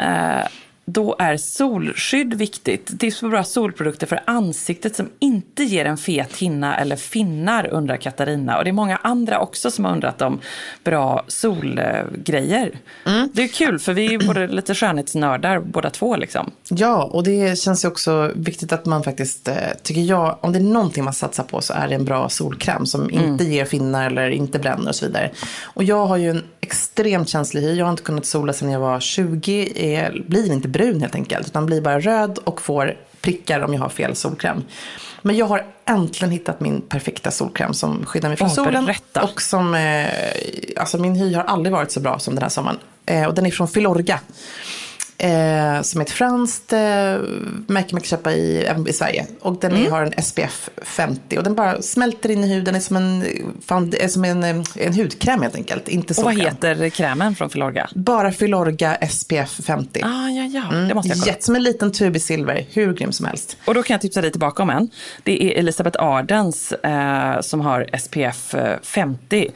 Eh, då är solskydd viktigt. Tips på bra solprodukter för ansiktet som inte ger en fet hinna eller finnar, undrar Katarina. Och det är många andra också som har undrat om bra solgrejer. Mm. Det är kul, för vi är både lite skönhetsnördar båda två. Liksom. Ja, och det känns ju också viktigt att man faktiskt, eh, tycker jag, om det är någonting man satsar på så är det en bra solkräm som inte ger finnar eller inte bränner och så vidare. Och jag har ju en extremt känslig hy. Jag har inte kunnat sola sedan jag var 20. Är, blir inte brun helt enkelt, utan blir bara röd och får prickar om jag har fel solkräm. Men jag har äntligen hittat min perfekta solkräm som skyddar mig från Åh, solen. berätta. Och som, eh, alltså min hy har aldrig varit så bra som den här sommaren. Eh, och den är från Filorga. Eh, som är ett franskt eh, märke man kan köpa i, även i Sverige. Och den Mm. är, har en SPF 50. Och den bara smälter in i huden. Den är som en, fan, är som en, eh, en hudkräm helt enkelt. Inte Och vad heter krämen från Filorga? Bara Filorga SPF 50. Ah, ja, ja, det måste jag kolla. Jätte, som en liten tub i silver. Hur grym som helst. Och då kan jag tipsa dig tillbaka om en. Det är Elisabeth Ardens eh, som har SPF eh, 50.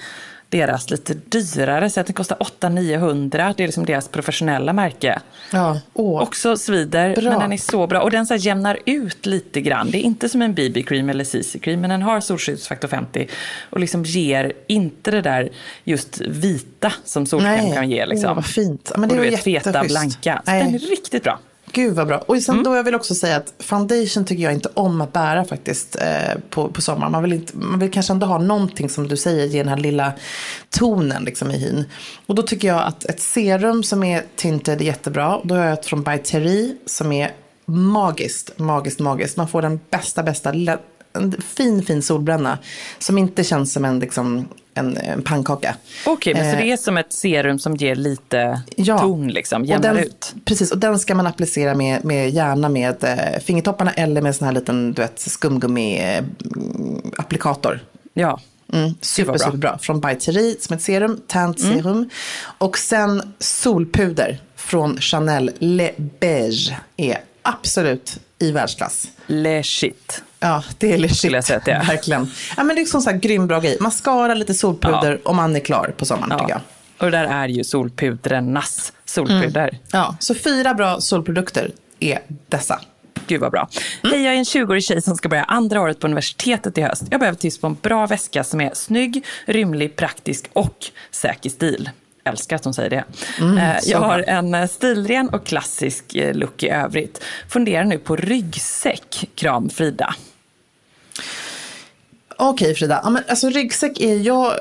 Deras lite dyrare, så att den kostar 800-900. Det är liksom deras professionella märke. Ja, åh. Också svider, Bra. men den är så bra. Och den så jämnar ut lite grann. Det är inte som en BB-cream eller CC-cream, men den har solskyddsfaktor 50. Och liksom ger inte det där just vita som solkräm kan ge. Liksom. Åh, vad fint. Men det och du vet, feta, blanka. Så Nej. den är riktigt bra. Gud vad bra. Och Mm. sen då jag vill också säga att foundation tycker jag inte om att bära faktiskt eh, på, på sommaren. Man vill, inte, man vill kanske ändå ha någonting som du säger, ge den här lilla tonen liksom i hyn. Och då tycker jag att ett serum som är tinted är jättebra. Då har jag ett från By Terry som är magiskt, magiskt, magiskt. Man får den bästa, bästa, en fin, fin solbränna. Som inte känns som en, liksom, en, en pannkaka. Okej, men så Eh, det är som ett serum som ger lite Ja. ton, liksom, jämnar den, ut. Precis, och den ska man applicera med, med gärna med eh, fingertopparna eller med sån här liten du vet, skumgummi-applikator. Ja. Mm, super, superbra. Från By Thierry som ett serum, tant serum. Och sen solpuder från Chanel Le Beige är absolut i världsklass. Le shit. Ja, det är legit. Skulle jag säga att det är. Verkligen. Ja, men det är så här grym bra grej. Mascara, lite solpuder och man är klar på sommaren tycker jag. Ja. Och det där är ju solpudrernas solpuder. Ja, så fyra bra solprodukter är dessa. Gud vad bra. Hej, jag är en 20-årig tjej som ska börja andra året på universitetet i höst. Jag behöver tips på en bra väska som är snygg, rymlig, praktisk och säker stil. Älskar att hon säger det. Eh, så jag har en eh, stilren och klassisk eh, look i övrigt. Funderar nu på ryggsäck. Kram Frida. Okej Frida, ja, men alltså ryggsäck är jag...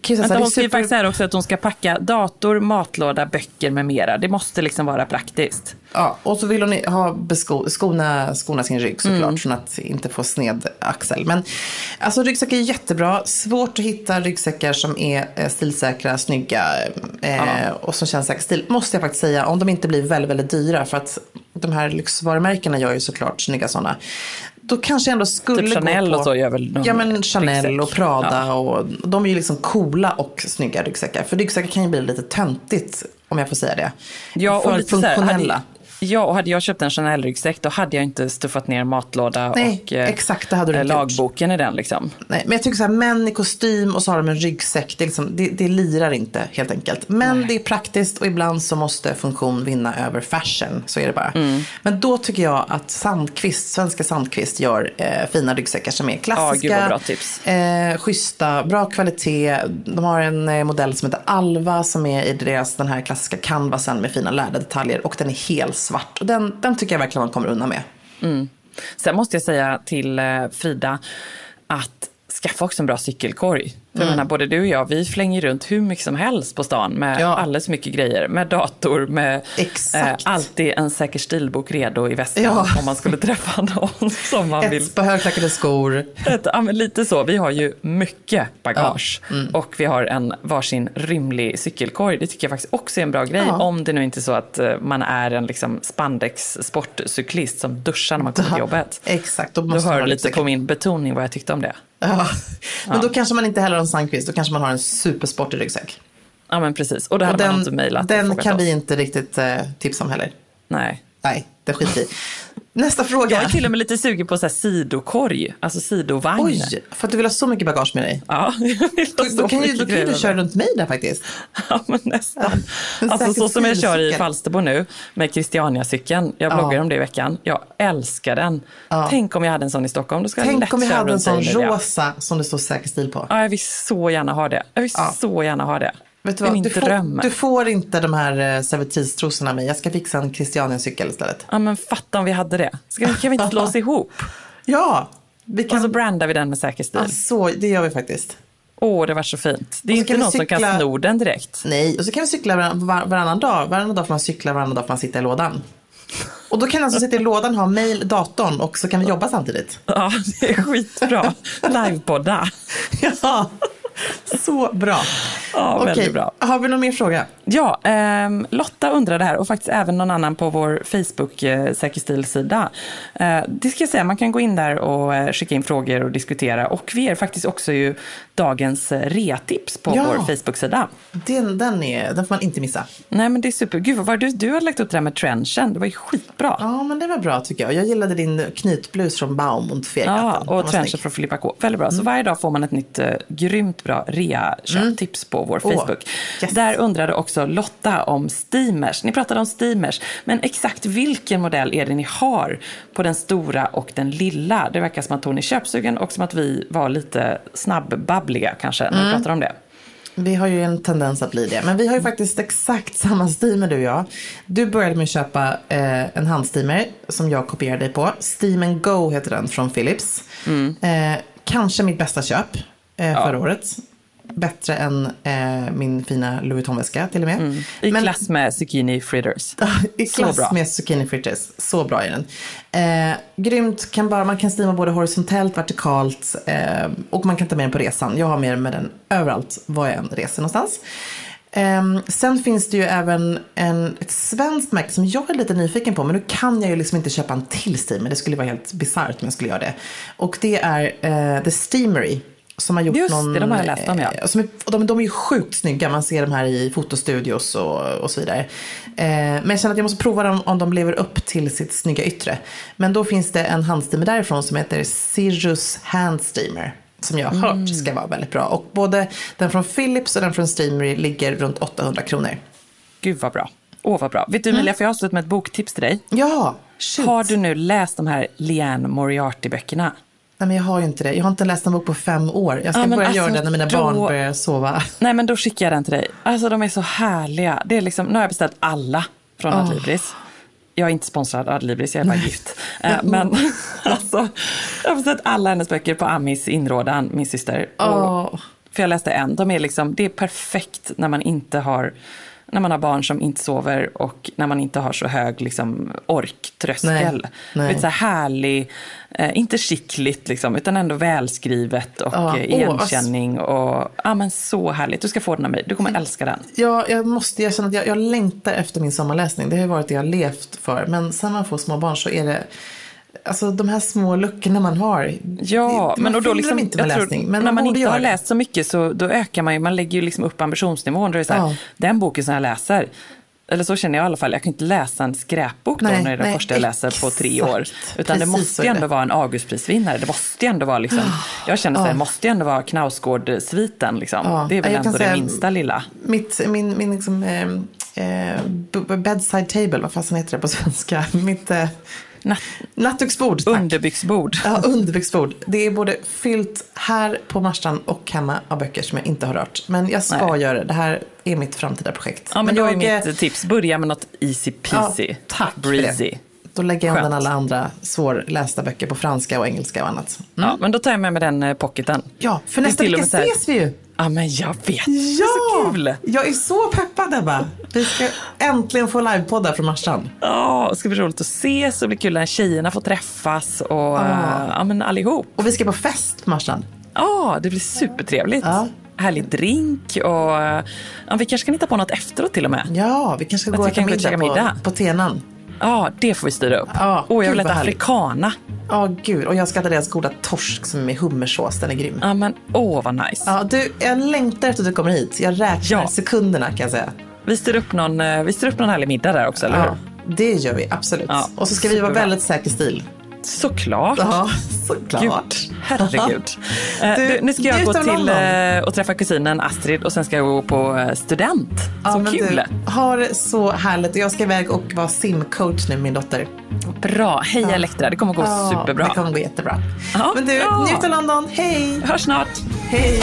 Kan så Vänta, hon skriver faktiskt här också att hon ska packa dator, matlåda, böcker med mera. Det måste liksom vara praktiskt. Ja, och så vill hon ha besko, skona, skona sin rygg såklart, Mm. från att inte få sned axel. Men alltså ryggsäck är jättebra. Svårt att hitta ryggsäckar som är eh, stilsäkra, snygga eh, och som känns säker stil. Måste jag faktiskt säga, om de inte blir väldigt, väldigt dyra. För att de här lyxvarumärkena gör ju såklart snygga sådana. Då kanske jag ändå skulle Typ Chanel gå på... och så gör väl Ja, men Chanel ryggsäck. och Prada. Ja. Och de är ju liksom coola och snygga ryggsäckar. För ryggsäckar kan ju bli lite töntigt, om jag får säga det. Ja, för och lite så här, funktionella. Ja, och hade jag köpt en Chanel-ryggsäck då hade jag inte stuffat ner matlåda Nej, och eh, exakt, det hade du eh, inte gjort. lagboken i den. Liksom. Nej, men jag tycker så här, män i kostym och så har de en ryggsäck. Det, liksom, det, det lirar inte helt enkelt. Men det är praktiskt och ibland så måste funktion vinna över fashion. Så är det bara. Mm. Men då tycker jag att Sandqvist, svenska Sandqvist gör eh, fina ryggsäckar som är klassiska. Vad bra tips. Eh, schyssta, bra kvalitet. De har en eh, modell som heter Alva som är i deras den här klassiska canvasen med fina lärda detaljer. Och den är helt svart. Och den, den tycker jag verkligen man kommer undan med. Mm. Sen måste jag säga till eh, Frida att skaffa också en bra cykelkorg. För jag menar, både du och jag, vi flänger runt hur mycket som helst på stan med Ja. alldeles mycket grejer. Med dator, med eh, alltid en säker stilbok redo i väskan Ja. om man skulle träffa någon som man vill Ett par högklackade skor. Ett, ja, men lite så. Vi har ju mycket bagage. Mm. Och vi har en varsin rymlig cykelkorg. Det tycker jag faktiskt också är en bra grej. Ja. Om det nu inte är så att eh, man är en liksom spandex sportcyklist som duschar när man kommer till jobbet. Exakt, då Då måste man hör du lite på min betoning vad jag tyckte om det. Ja. Men då kanske man inte heller har en Sandqvist, då kanske man har en supersportig ryggsäck. Ja men precis. Och det hade Och man inte mejlat. den kan oss. vi inte riktigt eh, tipsa om heller. Nej. Nej, det skiter i. Nästa fråga. Jag är till och med lite sugen på så här sidokorg, alltså sidovagn. Oj, för att du vill ha så mycket bagage med dig. Ja, jag vill ha så då kan, ju, då kan du köra runt mig där faktiskt. Ja, men nästan. Alltså så som jag kör i. Falsterbo nu med Christiania-cykeln. Jag bloggar om det i veckan. Jag älskar den. Tänk om jag hade en sån i Stockholm. Då ska jag Tänk lätt om vi köra hade en sån rosa som det står säker stil på. Ja, jag vill så gärna ha det. Jag vill Ja. så gärna ha det. Vet du vad? Du får, du får inte de här eh, servitristrosorna av mig. Jag ska fixa en Christiania-cykel istället. Ja, men fatta om vi hade det. Ska kan vi inte slå oss ihop? Ja, vi Och kan... så brandar vi den med säker stil. Ja, så, det gör vi faktiskt. Åh, det var så fint. Det är Och inte någon som kan cykla- sno den direkt. Nej, och så kan vi cykla varann, var, varannan dag. Varannan dag får man cykla, varannan dag får man sitta i lådan. Och då kan den som sitter i lådan ha mail, datorn och så kan vi jobba samtidigt. Ja, det är skitbra. Livepodda. Ja, så bra. Ja, Okej, väldigt bra. har vi någon mer fråga? Ja, ehm, Lotta undrade här och faktiskt även någon annan på vår Facebook eh, Säker stil-sida. Eh, det ska jag säga, man kan gå in där och eh, skicka in frågor och diskutera. Och vi ger faktiskt också ju dagens eh, reatips på Ja. vår Facebook-sida. Den, den, är, den får man inte missa. Nej men det är super. Gud vad var du, du har lagt upp det här med trenchen. Det var ju skitbra. Ja, men det var bra tycker jag. Jag gillade din knytblus från Baum och Fegatan. Ja, och trenchen från Filippa K. Väldigt bra. Så varje dag får man ett nytt eh, grymt bra rea-köptips på vår Facebook. yes. Där undrade också Lotta om steamers. Ni pratade om steamers, men exakt vilken modell är det ni har på den stora och den lilla? Det verkar som att hon är köpsugen och som att vi var lite snabbbabbliga kanske när vi pratade om det. Vi har ju en tendens att bli det. Men vi har ju faktiskt exakt samma steamer du och jag. Du började med att köpa eh, en handsteamer som jag kopierade dig på. Steam Go heter den från Philips. Eh, kanske mitt bästa köp eh, förra året. Bättre än eh, min fina Louis Vuitton-väska till och med. I Men- klass med zucchini fritters. I klass bra. med zucchini fritters. Så bra är den. Eh, grymt. Kan bara, man kan steama både horisontellt, vertikalt eh, och man kan ta med den på resan. Jag har med med den överallt var jag än reser någonstans. Eh, sen finns det ju även en, ett svenskt märke som jag är lite nyfiken på. Men nu kan jag ju liksom inte köpa en till steamer. Det skulle vara helt bisarrt om jag skulle göra det. Och det är eh, The Steamery. Som har gjort Just någon, det, de har jag läst om, ja. eh, som är, och de, de är ju sjukt snygga. Man ser dem här i fotostudios och, och så vidare. Eh, men jag känner att jag måste prova dem om de lever upp till sitt snygga yttre. Men då finns det en handsteamer därifrån som heter Sirius Handsteamer. Som jag har hört ska vara väldigt bra. Och både den från Philips och den från Steamery ligger runt 800 kronor. Gud vad bra. Åh vad bra. Vet du Emilia, får jag avsluta med ett boktips till dig? Ja, shoot. Har du nu läst de här Leanne Moriarty-böckerna? Nej, men jag har ju inte det. Jag har inte läst en bok på fem år. Jag ska Ja, börja alltså, göra det när mina då- barn börjar sova. Nej men då skickar jag den till dig. Alltså de är så härliga. Det är liksom, nu har jag beställt alla från Åh. Adlibris. Jag är inte sponsrad av Adlibris, jag är bara gift. Eh, men alltså, Jag har sett alla hennes böcker på Amis inrådan, min syster. Och, Åh. För jag läste en. De är liksom, det är perfekt när man inte har när man har barn som inte sover och när man inte har så hög liksom, orktröskel. Nej, nej. Vet, så här härlig, eh, inte skickligt liksom, utan ändå välskrivet och Ja, eh, åh, igenkänning. Och, ja, men så härligt. Du ska få den av mig. Du kommer älska den. Ja, jag måste erkänna att jag, jag längtar efter min sommarläsning. Det har varit det jag levt för. Men sen man får små barn så är det... Alltså de här små luckorna man har. Ja, man men och då liksom, inte med jag tror, läsning. Men när man borde inte har det. läst så mycket så då ökar man ju, man lägger ju liksom upp ambitionsnivån. Då är det så här, Ja. Den boken som jag läser, eller så känner jag i alla fall, jag kan inte läsa en skräpbok då Nej, när det är den första jag läser på tre år. Utan det Precis måste ju ändå vara en Augustprisvinnare, det måste ju ändå vara liksom, jag känner så här, det måste ju ändå vara Knausgård-sviten liksom. Ja, Det är väl jag ändå det minsta lilla. Mitt, min, min liksom, eh, eh, bedside table, vad fasen heter det på svenska? Mitt eh, Natt, nattduksbord. tack. underbyxbord. Ja, underbyxbord. Det är både fyllt här på Marstrand och hemma av böcker som jag inte har rört. Men jag ska Nej. göra det. Det här är mitt framtida projekt. Ja men då är jag, mitt tips, börja med något easy peasy, Ja, tack breezy. Då lägger jag undan alla andra svårlästa böcker på franska och engelska och annat. Ja, men då tar jag med mig den eh, pocketen. Ja, för nästa vecka ses vi ju. Ja men jag vet, det är Ja, så kul. jag är så peppad Ebba. Vi ska äntligen få livepoddar från Marstrand. Ja, det ska bli roligt att ses och bli kul när tjejerna får träffas och eh, ja, men allihop. Och vi ska på fest på Marstrand. Ja, det blir supertrevligt. Ja. Härlig drink och ja, vi kanske kan hitta på något efteråt till och med. Ja, vi kanske ska gå och äta middag, käka på, middag. på Tenan. Ja, det får vi styra upp. Ja, Åh, jag vill äta afrikana. Ja, gud. Och jag ska äta deras goda torsk som är hummersås. Den är grym. Ja, men åh vad nice. Ja, du, jag längtar efter att du kommer hit. Jag räknar Ja. sekunderna kan jag säga. Vi styr upp någon, eh, vi styr upp någon härlig middag där också, eller Ja, hur? det gör vi absolut. Ja, och så ska vi vara väldigt säker stil. Såklart. Ja, såklart. Gud, herregud. Eh, Du, du, nu ska jag gå till eh, och träffa kusinen Astrid och sen ska jag gå på eh, student. Ja, Så kul. Du, ha det så härligt. Jag ska iväg och vara simcoach nu min dotter. Bra, heja Elektra, det kommer gå Ja, superbra. Det kommer gå jättebra. Ja, men du, bra. njut av London. Hej! Hörs snart. Hej!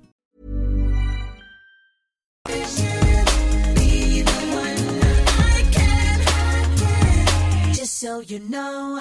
So you know.